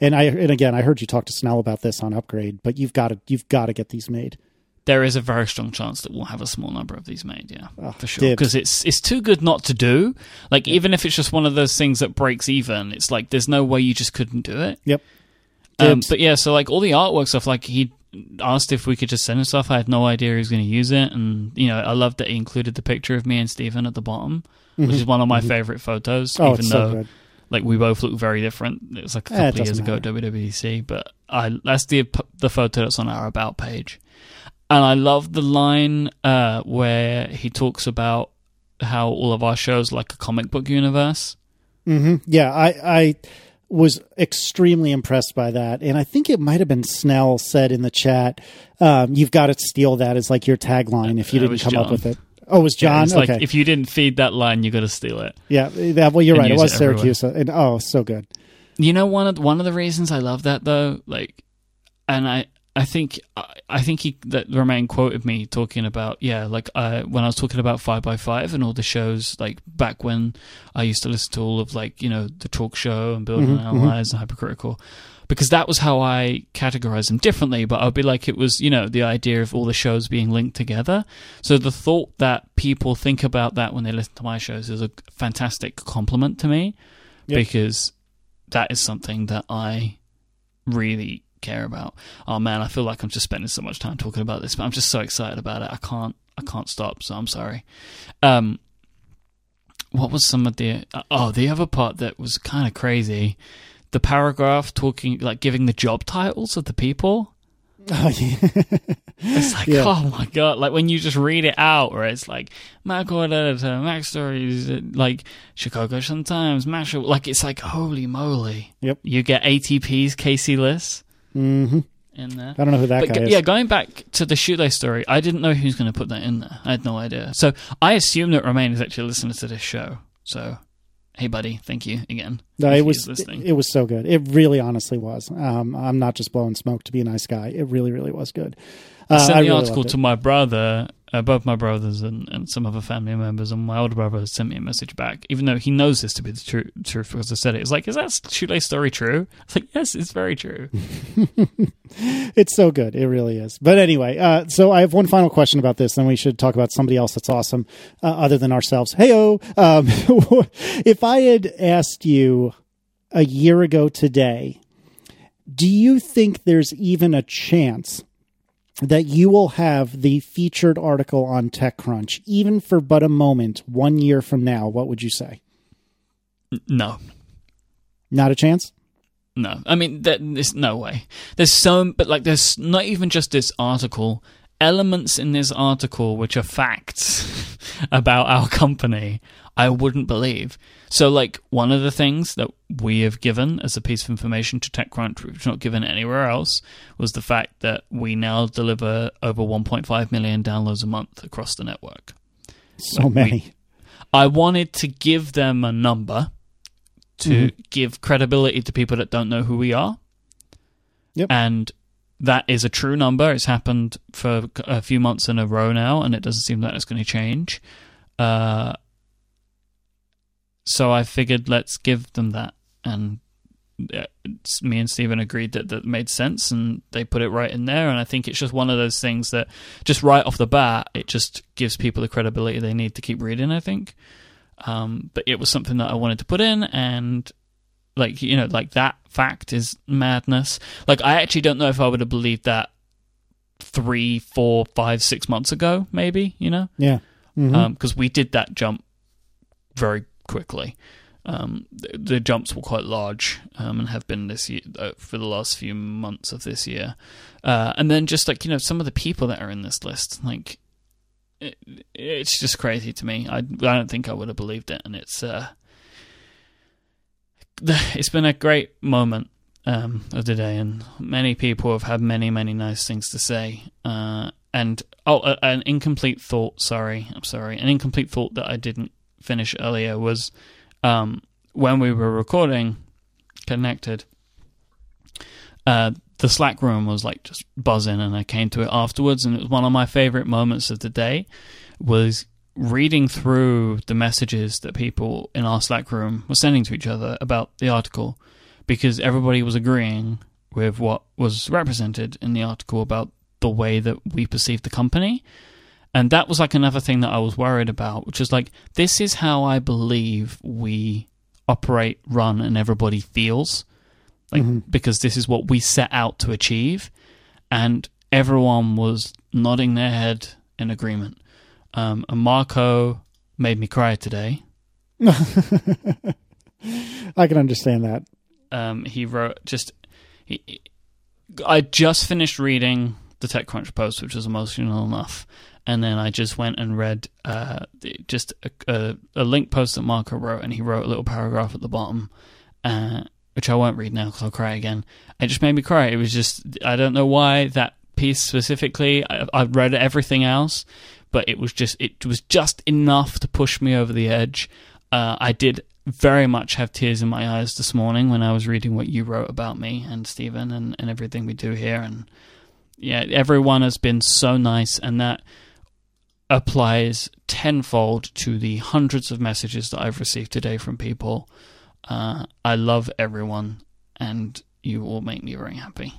Speaker 2: and I and again I heard you talk to Snell about this on Upgrade. But you've got to you've got to get these made.
Speaker 1: There is a very strong chance that we'll have a small number of these made, yeah,
Speaker 2: Oh,
Speaker 1: for sure. Because it's it's too good not to do. Like even if it's just one of those things that breaks even, it's like there's no way you just couldn't do it.
Speaker 2: Yep.
Speaker 1: Um, but yeah, so like all the artwork stuff, like he asked if we could just send him stuff. I had no idea he was going to use it, and you know I loved that he included the picture of me and Stephen at the bottom, which is one of my favorite photos.
Speaker 2: Oh,
Speaker 1: even though
Speaker 2: so good.
Speaker 1: like we both look very different. It was like a
Speaker 2: Eh,
Speaker 1: couple of years
Speaker 2: doesn't
Speaker 1: ago at WWDC, but I that's the the photo that's on our about page, and I love the line uh, where he talks about how all of our shows like a comic book universe.
Speaker 2: Yeah, I, I was extremely impressed by that, and I think it might have been Snell said in the chat, um, "You've got to steal that as like your tagline if you
Speaker 1: That
Speaker 2: didn't
Speaker 1: was
Speaker 2: come up with it." Oh, it was
Speaker 1: Yeah,
Speaker 2: John.
Speaker 1: it's like if you didn't feed that line, you got to steal it.
Speaker 2: yeah. That, well, you're
Speaker 1: and
Speaker 2: right. It was
Speaker 1: it everywhere.
Speaker 2: Syracuse, and oh, so good.
Speaker 1: You know one of one of the reasons I love that though, like, and I I think I, think he that Romain quoted me talking about yeah, like I when I was talking about Five by Five and all the shows like back when I used to listen to all of like you know the talk show and build and
Speaker 2: Mhm,
Speaker 1: analyze and hypercritical. Because that was how I categorized them differently, but I'd be like, it was, you know, the idea of all the shows being linked together. So the thought that people think about that when they listen to my shows is a fantastic compliment to me
Speaker 2: Yep.
Speaker 1: because that is something that I really care about. Oh man, I feel like I'm just spending so much time talking about this, but I'm just so excited about it. I can't I can't stop, so I'm sorry. Um what was some of the oh, the other part that was kind of crazy. The paragraph talking like giving the job titles of the people.
Speaker 2: Oh, yeah.
Speaker 1: It's like,
Speaker 2: Yeah.
Speaker 1: oh my god! Like when you just read it out, where it's like Macworld Editor, MacStories, uh, like Chicago Sun Times, like it's like holy moly!
Speaker 2: Yep.
Speaker 1: You get ATP's Casey Liss
Speaker 2: hmm
Speaker 1: in there.
Speaker 2: I don't know who that
Speaker 1: But
Speaker 2: guy
Speaker 1: go-
Speaker 2: is.
Speaker 1: yeah, going back to the shoelace story, I didn't know who was going to put that in there. I had no idea. So I assume that Romain is actually listening to this show. So, hey, buddy, thank you again.
Speaker 2: No, it was
Speaker 1: listening.
Speaker 2: it was so good. It really, honestly was. Um, I'm not just blowing smoke to be a nice guy. It really, really was good. Uh,
Speaker 1: I sent
Speaker 2: I
Speaker 1: the
Speaker 2: really
Speaker 1: article to my brother, uh, both my brothers and, and some other family members, and my older brother sent me a message back, even though he knows this to be the tru- truth because I said it. It's like, is that shoelace story true? It's like, yes, it's very true.
Speaker 2: It's so good. It really is. But anyway, uh, so I have one final question about this, then we should talk about somebody else that's awesome uh, other than ourselves. Heyo, um, if I had asked you a year ago today, do you think there's even a chance that you will have the featured article on TechCrunch, even for but a moment, one year from now? What would you say?
Speaker 1: No,
Speaker 2: Not a chance.
Speaker 1: no. I mean, there- there's no way. There's so, but like, there's not even just this article. Elements in this article which are facts about our company, I wouldn't believe. So, like, one of the things that we have given as a piece of information to TechCrunch, which we've not given anywhere else, was the fact that we now deliver over 1.5 million downloads a month across the network.
Speaker 2: So
Speaker 1: Like, we-
Speaker 2: many.
Speaker 1: I wanted to give them a number to give credibility to people that don't know who we are.
Speaker 2: Yep.
Speaker 1: And that is a true number. It's happened for a few months in a row now, and it doesn't seem that it's going to change. Uh, so I figured let's give them that. And me and Stephen agreed that that made sense, and they put it right in there. And I think it's just one of those things that just right off the bat, it just gives people the credibility they need to keep reading, I think. Um, but it was something that I wanted to put in, and like you know, like that fact is madness. Like I actually don't know if I would have believed that three, four, five, six months ago, maybe you know,
Speaker 2: Yeah.
Speaker 1: Because we did that jump very quickly. Um, the, the jumps were quite large um, and have been this year uh, for the last few months of this year. Uh, and then just like you know, some of the people that are in this list, like it, it's just crazy to me. I, I don't think I would have believed it, and it's uh, it's been a great moment um, of the day, and many people have had many, many nice things to say. Uh, and oh, an incomplete thought. Sorry, I'm sorry. An incomplete thought that I didn't finish earlier was um, when we were recording, connected. Uh, the Slack room was like just buzzing, and I came to it afterwards, and it was one of my favorite moments of the day. Was reading through the messages that people in our Slack room were sending to each other about the article, because everybody was agreeing with what was represented in the article about the way that we perceive the company. And that was like another thing that I was worried about, which is like, this is how I believe we operate, run, and everybody feels. Like, because this is what we set out to achieve. And everyone was nodding their head in agreement. Um, and Marco made me cry today.
Speaker 2: I can understand that.
Speaker 1: um, he wrote just he- I just finished reading the TechCrunch post, which was emotional enough, and then I just went and read uh, just a, a, a link post that Marco wrote, and he wrote a little paragraph at the bottom, uh, which I won't read now because I'll cry again. It just made me cry. It was just I don't know why that piece specifically. I've read everything else, but it was just it was just enough to push me over the edge. Uh, I did very much have tears in my eyes this morning when I was reading what you wrote about me and Stephen and, and everything we do here. And yeah, everyone has been so nice, and that applies tenfold to the hundreds of messages that I've received today from people. Uh, I love everyone, and you all make me very happy.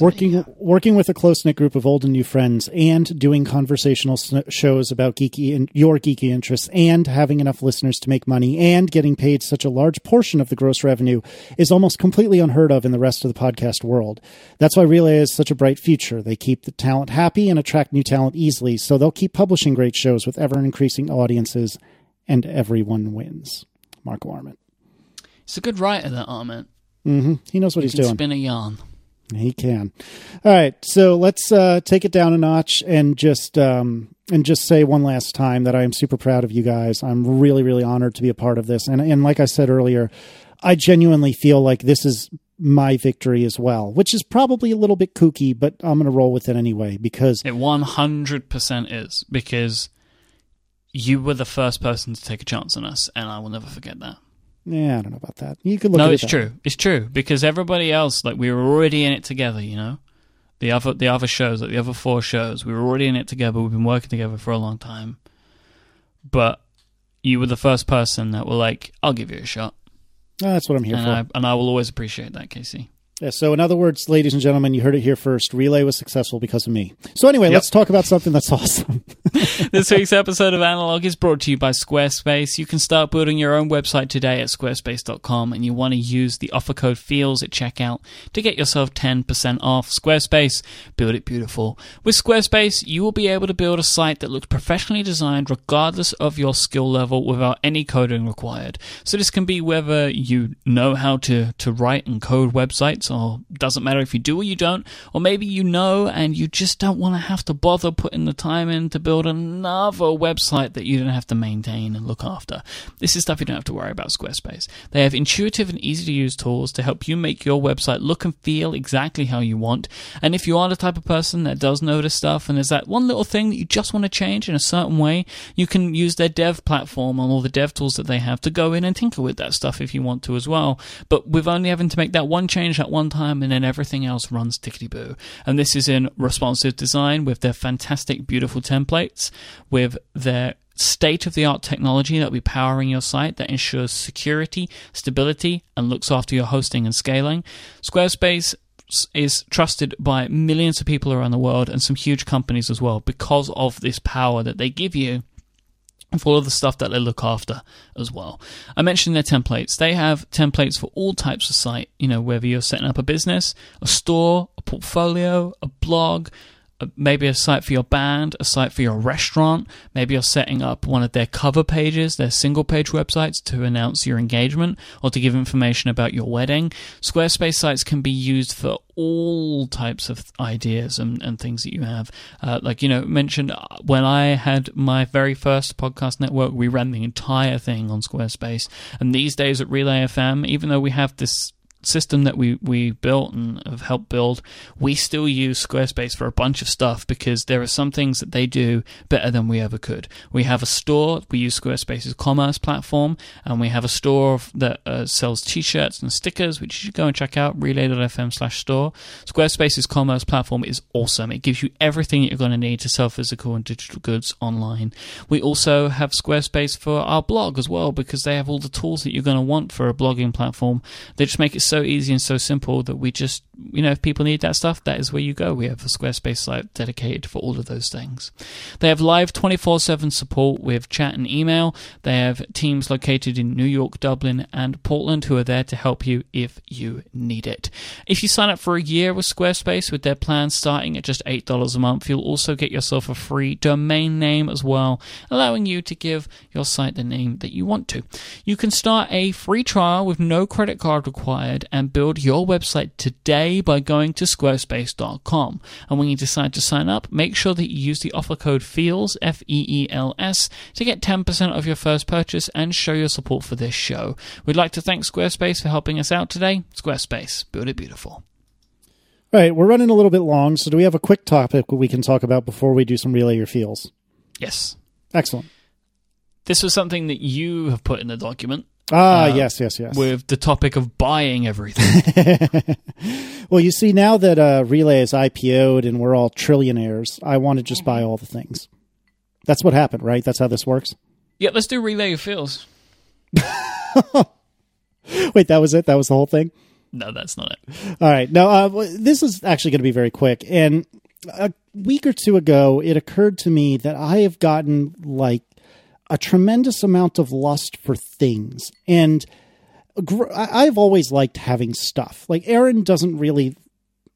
Speaker 2: Working
Speaker 1: yeah.
Speaker 2: working with a close knit group of old and new friends, and doing conversational shows about geeky and your geeky interests, and having enough listeners to make money, and getting paid such a large portion of the gross revenue is almost completely unheard of in the rest of the podcast world. That's why Relay is such a bright future. They keep the talent happy and attract new talent easily, so they'll keep publishing great shows with ever increasing audiences, and everyone wins. Marco Arment.
Speaker 1: He's a good writer, that Arment.
Speaker 2: hmm He knows what
Speaker 1: He
Speaker 2: he's doing.
Speaker 1: spin a yarn.
Speaker 2: He can. All right, so let's uh, take it down a notch and just um, and just say one last time that I am super proud of you guys. I'm really, really honored to be a part of this, and and like I said earlier, I genuinely feel like this is my victory as well, which is probably a little bit kooky, but I'm going to roll with it anyway because
Speaker 1: It 100% is because you were the first person to take a chance on us, and I will never forget that.
Speaker 2: Yeah, I don't know about that. You could look.
Speaker 1: no,
Speaker 2: at it
Speaker 1: it's
Speaker 2: that
Speaker 1: true. It's true because everybody else, like we were already in it together. You know, the other the other shows, like the other four shows, we were already in it together. We've been working together for a long time, but you were the first person that were like, "I'll give you a shot,"
Speaker 2: Oh, that's what I'm here
Speaker 1: and
Speaker 2: for.
Speaker 1: I and I will always appreciate that, Casey.
Speaker 2: Yeah, so, in other words, ladies and gentlemen, you heard it here first. Relay was successful because of me. So, anyway,
Speaker 1: Yep.
Speaker 2: let's talk about something that's awesome.
Speaker 1: this week's episode of Analog is brought to you by Squarespace. You can start building your own website today at squarespace.com and you want to use the offer code FEELS at checkout to get yourself 10% off. Squarespace, build it beautiful. With Squarespace, you will be able to build a site that looks professionally designed regardless of your skill level without any coding required. So this can be whether you know how to, to write and code websites or doesn't matter if you do or you don't, or maybe you know and you just don't want to have to bother putting the time in to build another website that you don't have to maintain and look after. This is stuff you don't have to worry about Squarespace. They have intuitive and easy to use tools to help you make your website look and feel exactly how you want. And if you are the type of person that does notice stuff and there's that one little thing that you just want to change in a certain way, you can use their dev platform and all the dev tools that they have to go in and tinker with that stuff if you want to as well. But with only having to make that one change at one time and then everything else runs tickety boo. And this is in responsive design with their fantastic, beautiful templates, with their state of the art technology that will be powering your site that ensures security, stability, and looks after your hosting and scaling. Squarespace is trusted by millions of people around the world and some huge companies as well because of this power that they give you for all of the stuff that they look after as well. I mentioned their templates. They have templates for all types of site, you know, whether you're setting up a business, a store, a portfolio, a blog, maybe a site for your band, a site for your restaurant. Maybe you're setting up one of their cover pages, their single page websites to announce your engagement or to give information about your wedding. Squarespace sites can be used for all types of ideas and, and things that you have. Uh, like, you know, mentioned uh, when I had my very first podcast network, we ran the entire thing on Squarespace. And these days at Relay FM, even though we have this system that we, we built and have helped build, we still use Squarespace for a bunch of stuff because there are some things that they do better than we ever could. We have a store, we use Squarespace's commerce platform, and we have a store that uh, sells t shirts and stickers, which you should go and check out relay.fm slash store. Squarespace's commerce platform is awesome. It gives you everything you're going to need to sell physical and digital goods online. We also have Squarespace for our blog as well because they have all the tools that you're going to want for a blogging platform. They just make it so easy and so simple that we just, you know, if people need that stuff, that is where you go. We have a Squarespace site dedicated for all of those things. They have live 24 7 support with chat and email. They have teams located in New York, Dublin, and Portland who are there to help you if you need it. If you sign up for a year with Squarespace with their plan starting at just $8 a month, you'll also get yourself a free domain name as well, allowing you to give your site the name that you want to. You can start a free trial with no credit card required and build your website today by going to squarespace.com. And when you decide to sign up, make sure that you use the offer code FEELS, F E E L S, to get 10% of your first purchase and show your support for this show. We'd like to thank Squarespace for helping us out today. Squarespace, build it beautiful.
Speaker 2: All right, we're running a little bit long, so do we have a quick topic we can talk about before we do some relay your feels?
Speaker 1: Yes.
Speaker 2: Excellent.
Speaker 1: This was something that you have put in the document.
Speaker 2: Ah,
Speaker 1: Uh,
Speaker 2: yes, yes, yes.
Speaker 1: with the topic of buying everything.
Speaker 2: well, you see, now that uh, Relay is IPO'd and we're all trillionaires, I want to just buy all the things. That's what happened, right? That's how this works.
Speaker 1: yeah, let's do relay of feels.
Speaker 2: Wait, that was it? That was the whole thing?
Speaker 1: No, that's not it.
Speaker 2: All right. Now, uh, this is actually going to be very quick. And a week or two ago, it occurred to me that I have gotten like a tremendous amount of lust for things. And I've always liked having stuff. Like, Erin doesn't really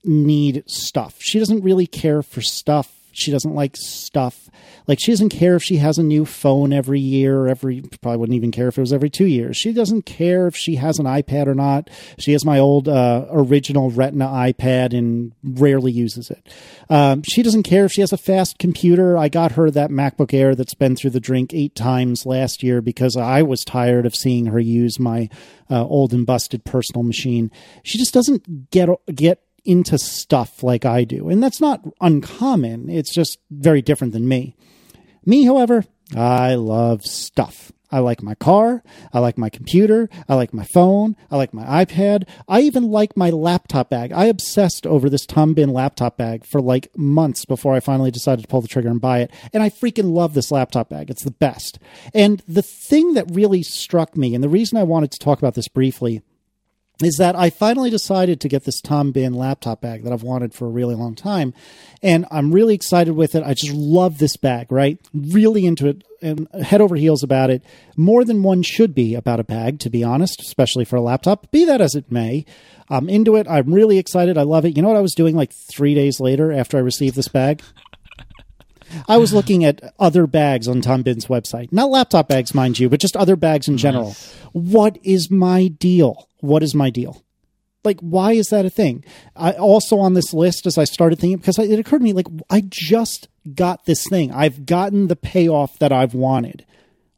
Speaker 2: need stuff. She doesn't really care for stuff. She doesn't like stuff. Like she doesn't care if she has a new phone every year, every probably wouldn't even care if it was every two years. She doesn't care if she has an iPad or not. She has my old uh, original Retina iPad and rarely uses it. Um, she doesn't care if she has a fast computer. I got her that MacBook Air that's been through the drink eight times last year because I was tired of seeing her use my uh, old and busted personal machine. She just doesn't get get into stuff like I do. And that's not uncommon. It's just very different than me. Me, however, I love stuff. I like my car. I like my computer. I like my phone. I like my iPad. I even like my laptop bag. I obsessed over this Tom Bihn laptop bag for like months before I finally decided to pull the trigger and buy it. And I freaking love this laptop bag. It's the best. And the thing that really struck me, and the reason I wanted to talk about this briefly, is that I finally decided to get this Tom Bihn laptop bag that I've wanted for a really long time. And I'm really excited with it. I just love this bag, right? Really into it and head over heels about it. More than one should be about a bag, to be honest, especially for a laptop. Be that as it may. I'm into it. I'm really excited. I love it. You know what I was doing like three days later after I received this bag? I was looking at other bags on Tom Bihn's website. Not laptop bags, mind you, but just other bags in general. What is my deal? What is my deal? Like, why is that a thing? I also on this list as I started thinking because it occurred to me like I just got this thing. I've gotten the payoff that I've wanted.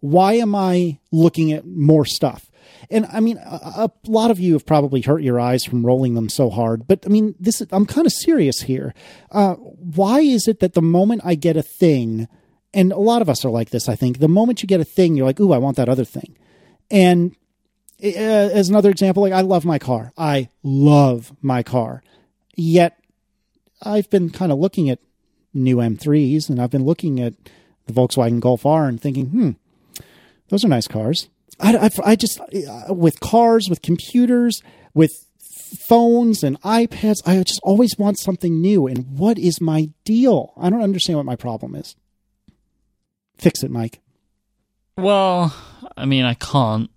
Speaker 2: Why am I looking at more stuff? And I mean, a, a lot of you have probably hurt your eyes from rolling them so hard. But I mean, this is, I'm kind of serious here. Uh, why is it that the moment I get a thing, and a lot of us are like this, I think, the moment you get a thing, you're like, ooh, I want that other thing. And uh, as another example, like I love my car. I love my car. Yet I've been kind of looking at new M3s and I've been looking at the Volkswagen Golf R and thinking, hmm, those are nice cars. I, I, I just, uh, with cars, with computers, with phones and iPads, I just always want something new. And what is my deal? I don't understand what my problem is. Fix it, Myke.
Speaker 1: Well, I mean, I can't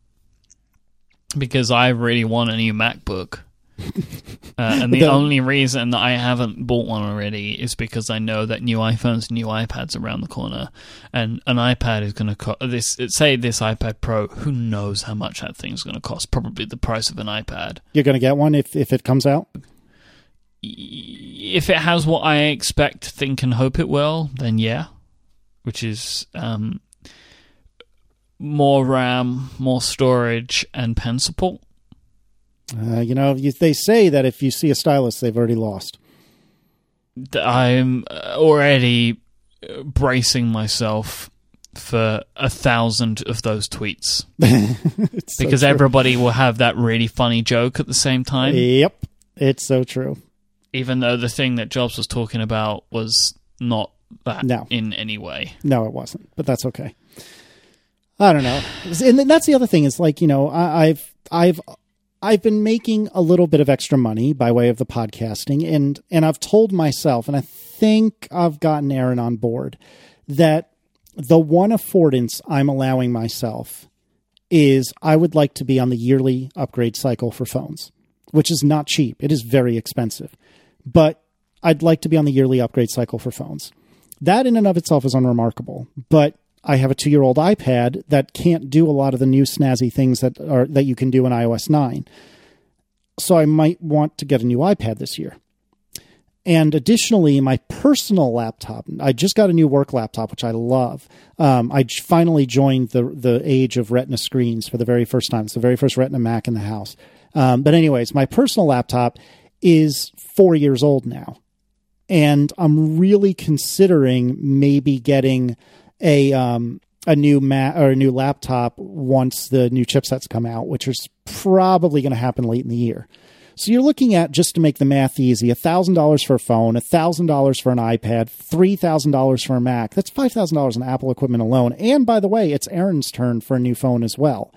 Speaker 1: because I really want a new MacBook. Uh, and the
Speaker 2: The-
Speaker 1: only reason that I haven't bought one already is because I know that new iPhones, new iPads around the corner, and an iPad is going to cost this. Say this iPad Pro, who knows how much that thing's going to cost? Probably the price of an iPad.
Speaker 2: You're going to get one if, if it comes out?
Speaker 1: If it has what I expect, think, and hope it will, then yeah, which is um, more RAM, more storage, and pen support.
Speaker 2: Uh, you know, you, they say that if you see a stylus, they've already lost.
Speaker 1: I'm uh, already bracing myself for a thousand of those tweets
Speaker 2: It's so
Speaker 1: because everybody will have that really funny joke at the same time,
Speaker 2: Yep, it's so true.
Speaker 1: even though the thing that Jobs was talking about was not that
Speaker 2: No.
Speaker 1: in any way.
Speaker 2: No, it wasn't, but that's okay. I don't know, and that's the other thing is like you know I, I've I've I've been making a little bit of extra money by way of the podcasting, and and I've told myself, and I think I've gotten Erin on board that the one affordance I'm allowing myself is I would like to be on the yearly upgrade cycle for phones, which is not cheap. It is very expensive, but I'd like to be on the yearly upgrade cycle for phones. That in and of itself is unremarkable, but I have a two year old iPad that can't do a lot of the new snazzy things that are that you can do in iOS nine. so I might want to get a new iPad this year. And additionally, my personal laptop, I just got a new work laptop, which I love. Um, I finally joined the the age of Retina screens for the very first time. It's the very first Retina Mac in the house. Um, but anyways, my personal laptop is four years old now, and I'm really considering maybe getting a um, a new Mac or a new laptop once the new chipsets come out, which is probably going to happen late in the year. So you're looking at just to make the math easy, thousand dollars for a phone, thousand dollars for an iPad, three thousand dollars for a Mac. That's five thousand dollars in Apple equipment alone. And by the way, it's Erin's turn for a new phone as well.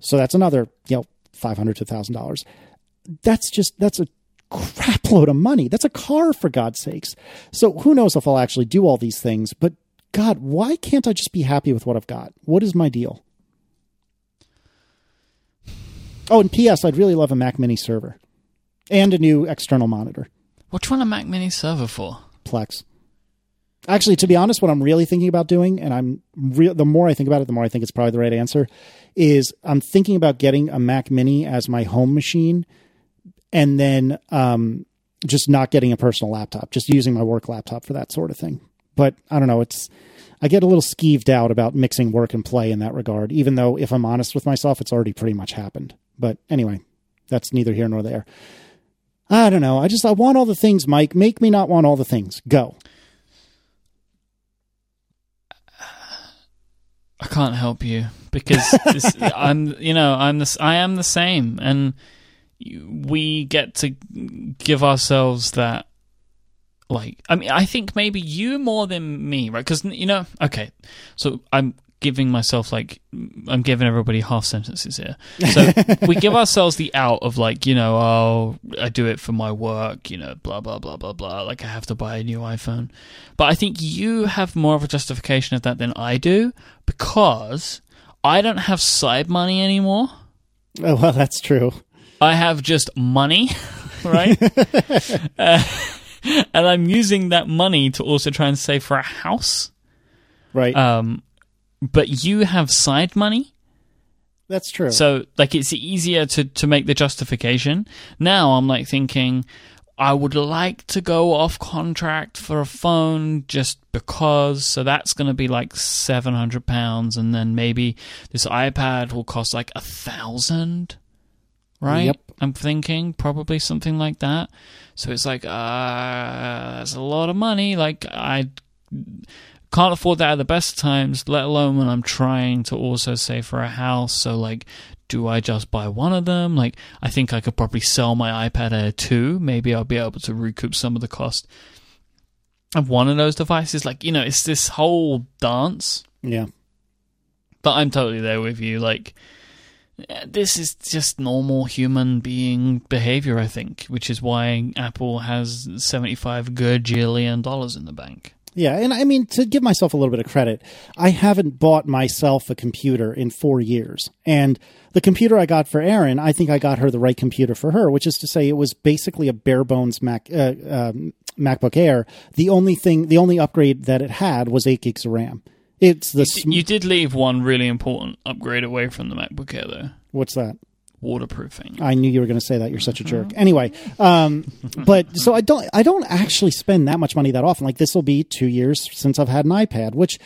Speaker 2: So that's another, you know, five hundred to thousand dollars. That's just that's a crap load of money. That's a car for God's sakes. So who knows if I'll actually do all these things, but God, why can't I just be happy with what I've got? What is my deal? Oh, and P.S. I'd really love a Mac Mini server and a new external monitor.
Speaker 1: What do you want a Mac Mini server for?
Speaker 2: Plex. Actually, to be honest, what I'm really thinking about doing, and I'm real, the more I think about it, the more I think it's probably the right answer, is I'm thinking about getting a Mac Mini as my home machine, and then um, just not getting a personal laptop, just using my work laptop for that sort of thing. But I don't know, it's I get a little skeeved out about mixing work and play in that regard, even though if I'm honest with myself, it's already pretty much happened. But anyway, that's neither here nor there. I don't know. I just I want all the things, Myke. Make me not want all the things. Go.
Speaker 1: I can't help you because this, I'm, you know, I'm this, I am the same, and we get to give ourselves that. Like, I mean, I think maybe you more than me, right? Because you know, okay, so I'm giving myself like I'm giving everybody half sentences here. So we give ourselves the out of like, you know, oh, I do it for my work, you know, blah blah blah blah blah. Like I have to buy a new iPhone. But I think you have more of a justification of that than I do because I don't have side money anymore.
Speaker 2: Oh, well, that's true.
Speaker 1: I have just money, right? uh, and I'm using that money to also try and save for a house.
Speaker 2: Right.
Speaker 1: Um, but you have side money.
Speaker 2: That's true.
Speaker 1: So like it's easier to to make the justification. Now I'm like thinking I would like to go off contract for a phone just because. So that's going to be like seven hundred pounds, and then maybe this iPad will cost like a thousand. Right?
Speaker 2: Yep.
Speaker 1: I'm thinking probably something like that. So it's like, uh, that's a lot of money. Like I can't afford that at the best times, let alone when I'm trying to also save for a house. So, like, do I just buy one of them? Like, I think I could probably sell my iPad Air 2. Maybe I'll be able to recoup some of the cost of one of those devices. Like, you know, it's this whole dance.
Speaker 2: yeah.
Speaker 1: But I'm totally there with you. Like, this is just normal human being behavior, I think, which is why Apple has 75 gajillion dollars in the bank.
Speaker 2: Yeah, and I mean to give myself a little bit of credit, I haven't bought myself a computer in 4 years. And the computer I got for Erin, I think I got her the right computer for her, which is to say it was basically a bare bones Mac uh, um, MacBook Air. The only thing the only upgrade that it had was 8 gigs of RAM. It's the sm-
Speaker 1: You did leave one really important upgrade away from the MacBook Air, though
Speaker 2: what's that?
Speaker 1: waterproofing.
Speaker 2: I knew you were going to say that. You're such a jerk. Anyway, um, but so I don't I don't actually spend that much money that often. Like this will be two years since I've had an iPad, which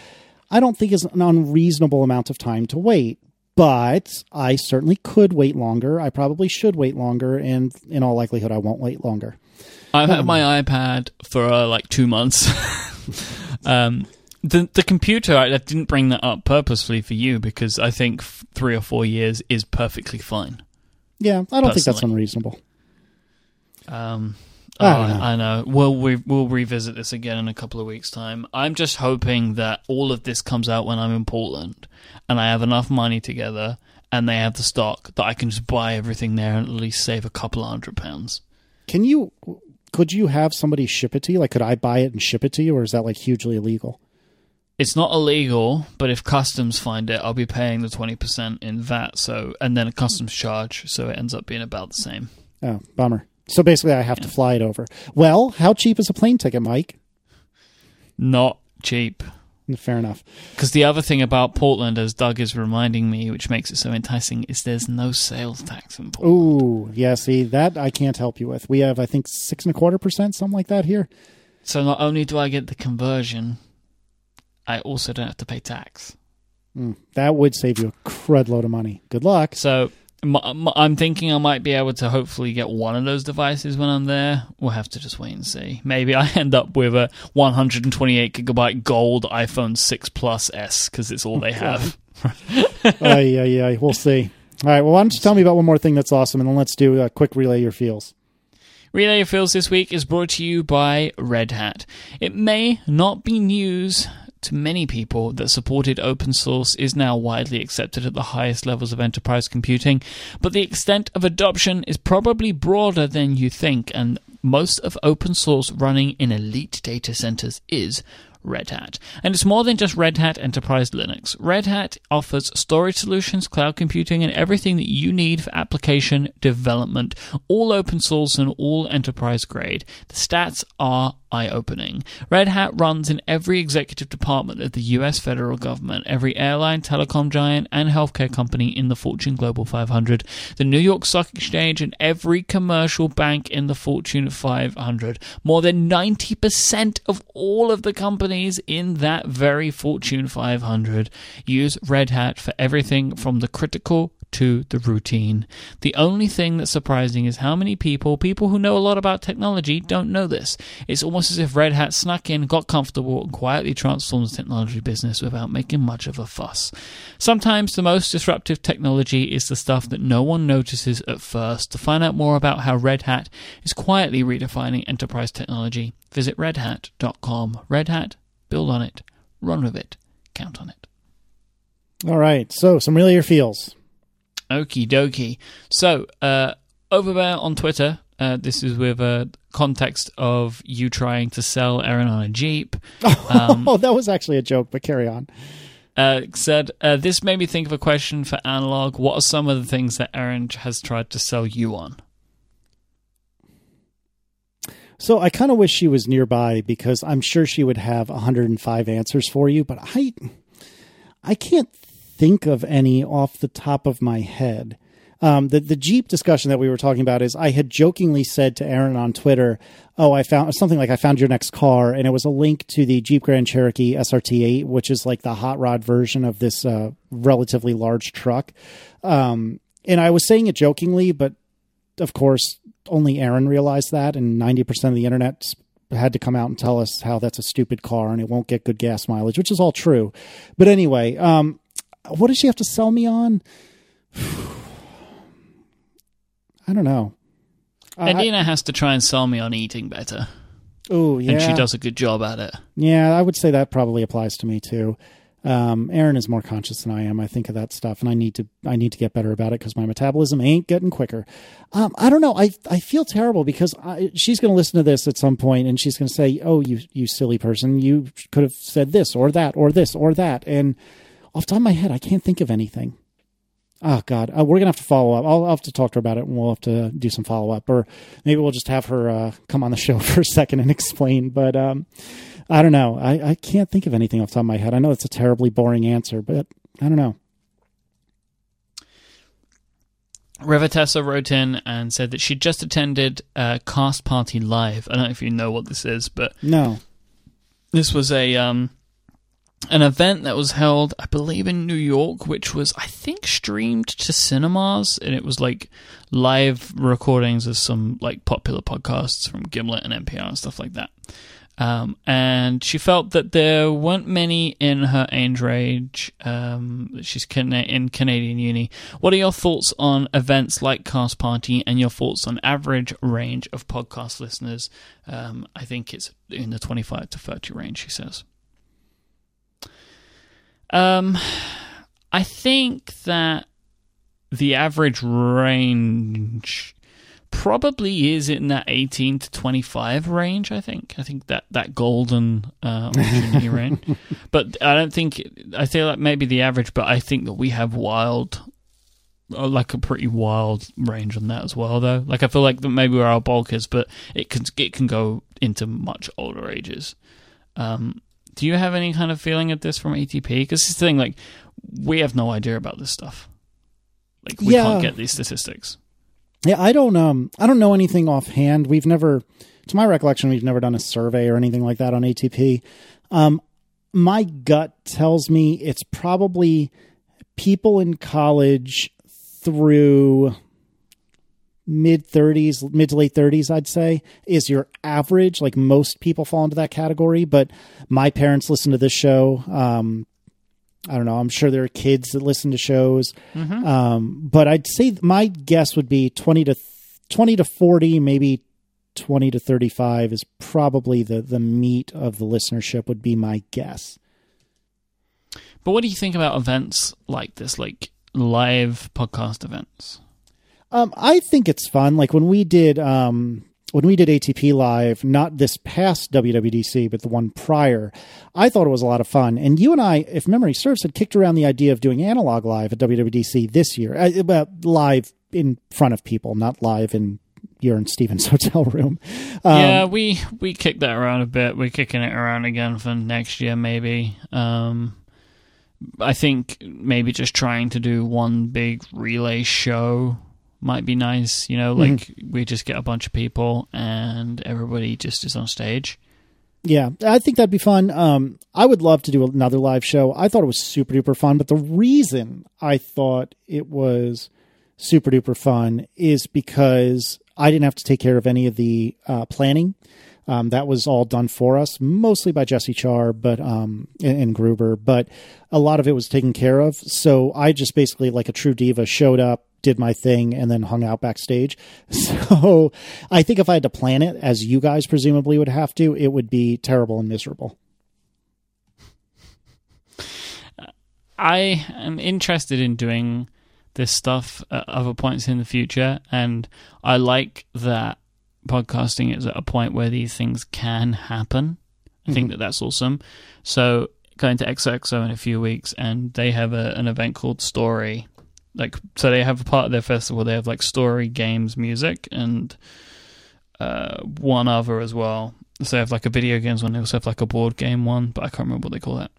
Speaker 2: I don't think is an unreasonable amount of time to wait. But I certainly could wait longer. I probably should wait longer, and in all likelihood, I won't wait longer.
Speaker 1: I've had my iPad for uh, like two months. um, the the computer I, I didn't bring that up purposefully for you because I think f- three or four years is perfectly fine.
Speaker 2: Yeah, I don't think that's unreasonable.
Speaker 1: Um,
Speaker 2: I
Speaker 1: oh,
Speaker 2: know.
Speaker 1: I know. We'll we, we'll revisit this again in a couple of weeks' time. I'm just hoping that all of this comes out when I'm in Portland and I have enough money together and they have the stock that I can just buy everything there and at least save a couple of hundred pounds.
Speaker 2: Can you? Could you have somebody ship it to you? Like, could I buy it and ship it to you, or is that like hugely illegal?
Speaker 1: It's not illegal, but if customs find it, I'll be paying the twenty percent in VAT. So and then a customs charge, so it ends up being about the same.
Speaker 2: Oh, bummer. So basically, I have to fly it over. Well, how cheap is a plane ticket, Myke?
Speaker 1: Not cheap.
Speaker 2: Fair enough.
Speaker 1: Because the other thing about Portland, as Doug is reminding me, which makes it so enticing, is there's no sales tax in Portland.
Speaker 2: Ooh, yeah. See that I can't help you with. We have, I think, six and a quarter percent, something like that here.
Speaker 1: So not only do I get the conversion, I also don't have to pay tax.
Speaker 2: Mm, that would save you a crud load of money. Good luck.
Speaker 1: So I'm thinking I might be able to hopefully get one of those devices when I'm there. We'll have to just wait and see. Maybe I end up with a 128 gigabyte gold iPhone 6 Plus S because it's all they have.
Speaker 2: Yeah, yeah, ay. We'll see. All right. Well, why don't you tell me about one more thing that's awesome, and then let's do a quick relay your feels.
Speaker 1: Relay Your Feels this week is brought to you by Red Hat. It may not be news to many people that supported open source is now widely accepted at the highest levels of enterprise computing, but the extent of adoption is probably broader than you think, and most of open source running in elite data centers is Red Hat. And it's more than just Red Hat Enterprise Linux. Red Hat offers storage solutions, cloud computing, and everything that you need for application development, all open source and all enterprise grade. The stats are eye opening. Red Hat runs in every executive department of the US federal government, every airline, telecom giant, and healthcare company in the Fortune Global 500, the New York Stock Exchange, and every commercial bank in the Fortune 500. More than 90% of all of the companies in that very Fortune 500 use Red Hat for everything from the critical to the routine. The only thing that's surprising is how many people, people who know a lot about technology, don't know this. It's almost as if Red Hat snuck in, got comfortable, and quietly transformed the technology business without making much of a fuss. Sometimes the most disruptive technology is the stuff that no one notices at first. To find out more about how Red Hat is quietly redefining enterprise technology, visit redhat.com. Red Hat, build on it, run with it, count on it.
Speaker 2: All right. So, some really your feels.
Speaker 1: Okie dokie. So, uh, over there on Twitter, uh, this is with a context of you trying to sell Erin on a Jeep.
Speaker 2: Um, oh, that was actually a joke, but carry on.
Speaker 1: Uh, said, uh, This made me think of a question for Analog. What are some of the things that Erin has tried to sell you on?
Speaker 2: So I kind of wish she was nearby because I'm sure she would have 105 answers for you, but I I can't think of any off the top of my head. Um, the the Jeep discussion that we were talking about is I had jokingly said to Erin on Twitter, "Oh, I found something like I found your next car," and it was a link to the Jeep Grand Cherokee SRT8, which is like the hot rod version of this uh, relatively large truck. Um, and I was saying it jokingly, but of course, only Erin realized that, and ninety percent of the internet had to come out and tell us how that's a stupid car and it won't get good gas mileage, which is all true. But anyway, um, what does she have to sell me on? I don't know.
Speaker 1: Adina I, has to try and sell me on eating better.
Speaker 2: Oh, yeah.
Speaker 1: And she does a good job at it.
Speaker 2: Yeah, I would say that probably applies to me too. Um, Erin is more conscious than I am. I think of that stuff, and I need to I need to get better about it because my metabolism ain't getting quicker. Um, I don't know. I I feel terrible because I, she's going to listen to this at some point, and she's going to say, "Oh, you you silly person, you could have said this or that or this or that." And off the top of my head, I can't think of anything. Oh God, uh, we're gonna have to follow up. I'll, I'll, have to talk to her about it, and we'll have to do some follow up, or maybe we'll just have her uh, come on the show for a second and explain. But um, I don't know. I, I can't think of anything off the top of my head. I know it's a terribly boring answer, but I don't know.
Speaker 1: Rivatessa wrote in and said that she just attended uh, Cast Party Live. I don't know if you know what this is, but
Speaker 2: no,
Speaker 1: this was a um, an event that was held, I believe, in New York, which was, I think, streamed to cinemas, and it was like live recordings of some like popular podcasts from Gimlet and NPR and stuff like that. Um, and she felt that there weren't many in her age range. Um, she's in Canadian uni. What are your thoughts on events like Cast Party and your thoughts on average range of podcast listeners? Um, I think it's in the 25 to 30 range, she says. Um, I think that the average range probably is in that 18 to 25 range i think. I think that that golden uh, opportunity range. But i don't think i feel like maybe the average but i think that we have wild uh, like a pretty wild range on that as well though. Like i feel like that maybe where our bulk is but it can it can go into much older ages. Um do you have any kind of feeling at this from ATP? Because this thing, like, we have no idea about this stuff. Like, we
Speaker 2: Yeah.
Speaker 1: can't get these statistics.
Speaker 2: Yeah, I don't um I don't know anything offhand. We've never to my recollection we've never done a survey or anything like that on ATP. Um my gut tells me it's probably people in college through mid 30s, mid to late 30s, I'd say, is your average. Like most people fall into that category, but my parents listen to this show. Um, I don't know. I'm sure there are kids that listen to shows. Um, but I'd say my guess would be 20 to 20 to 40, maybe 20 to 35 is probably the, the meat of the listenership would be my guess.
Speaker 1: But what do you think about events like this, like live podcast events?
Speaker 2: Um, I think it's fun. Like when we did um, when we did ATP live, not this past WWDC, but the one prior, I thought it was a lot of fun. And you and I, if memory serves, had kicked around the idea of doing analog live at WWDC this year, uh, uh, live in front of people, not live in your and Stephen's hotel room. Um,
Speaker 1: yeah, we we kicked that around a bit. We're kicking it around again for next year, maybe. Um, I think maybe just trying to do one big relay show might be nice. You know, like we just get a bunch of people and everybody just is on stage.
Speaker 2: Yeah, I think that'd be fun. Um, I would love to do another live show. I thought it was super duper fun, but the reason I thought it was super duper fun is because I didn't have to take care of any of the uh, planning. Um, that was all done for us, mostly by Jesse Char, but um, and, and Gruber. But a lot of it was taken care of. So I just basically, like a true diva, showed up, did my thing, and then hung out backstage. So I think if I had to plan it, as you guys presumably would have to, it would be terrible and miserable.
Speaker 1: I am interested in doing this stuff at other points in the future, and I like that podcasting is at a point where these things can happen. I think mm-hmm. that that's awesome. So going to XXO in a few weeks, and they have a, an event called Story. Like, so they have a part of their festival. They have like story games, music, and uh, one other as well. So they have like a video games one. They also have like a board game one, but I can't remember what they call that.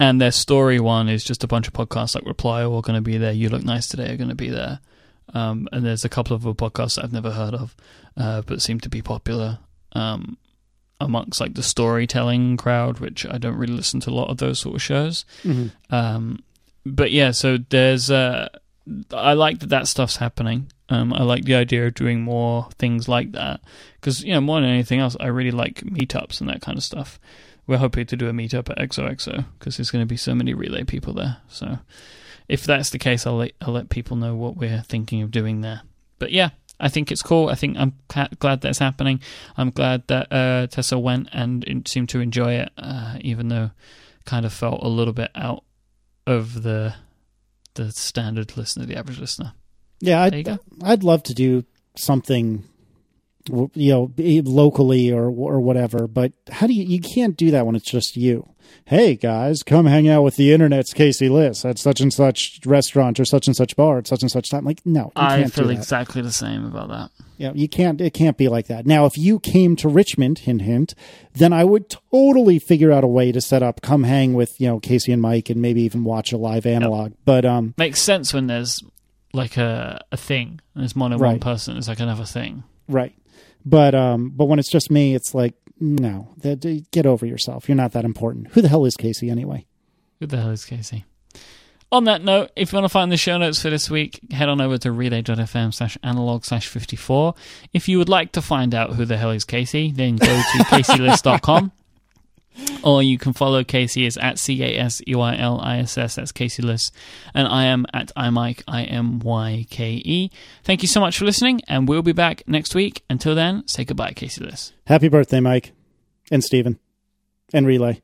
Speaker 1: And their story one is just a bunch of podcasts like Reply All are going to be there. You Look Nice Today are going to be there. Um, and there's a couple of other podcasts that I've never heard of, uh, but seem to be popular um, amongst like the storytelling crowd, which I don't really listen to a lot of those sort of shows. Um, but yeah, so there's uh, I like that that stuff's happening. Um, I like the idea of doing more things like that because you know more than anything else, I really like meetups and that kind of stuff. We're hoping to do a meetup at XOXO because there's going to be so many relay people there. So if that's the case, I'll let, I'll let people know what we're thinking of doing there. But yeah, I think it's cool. I think I'm glad that's happening. I'm glad that uh, Tessa went and seemed to enjoy it, uh, even though kind of felt a little bit out of the the standard listener, the average listener.
Speaker 2: Yeah, I'd. I'd love to do something, you know, locally or or whatever. But how do you? You can't do that when it's just you. Hey guys, come hang out with the internet's Casey Liss at such and such restaurant or such and such bar at such and such time. Like, no, you
Speaker 1: I
Speaker 2: can't
Speaker 1: feel exactly the same about that.
Speaker 2: Yeah, you can't. It can't be like that. Now, if you came to Richmond, hint hint, then I would totally figure out a way to set up, come hang with you know Casey and Myke, and maybe even watch a live analog. But um,
Speaker 1: Makes sense when there's like a a thing. And there's more than one person. It's like another thing.
Speaker 2: right. But um, but when it's just me, it's like no, that, get over yourself. You're not that important. Who the hell is Casey anyway?
Speaker 1: Who the hell is Casey? On that note, if you want to find the show notes for this week, head on over to relay.fm slash analog slash 54. If you would like to find out who the hell is Casey, then go to caseyliss.com. Or you can follow Casey is at C A S E Y L I S S. That's Casey Liss. And I am at iMyke, I M Y K E. Thank you so much for listening, and we'll be back next week. Until then, say goodbye, Casey Liss.
Speaker 2: Happy birthday, Myke, and Stephen. and Relay.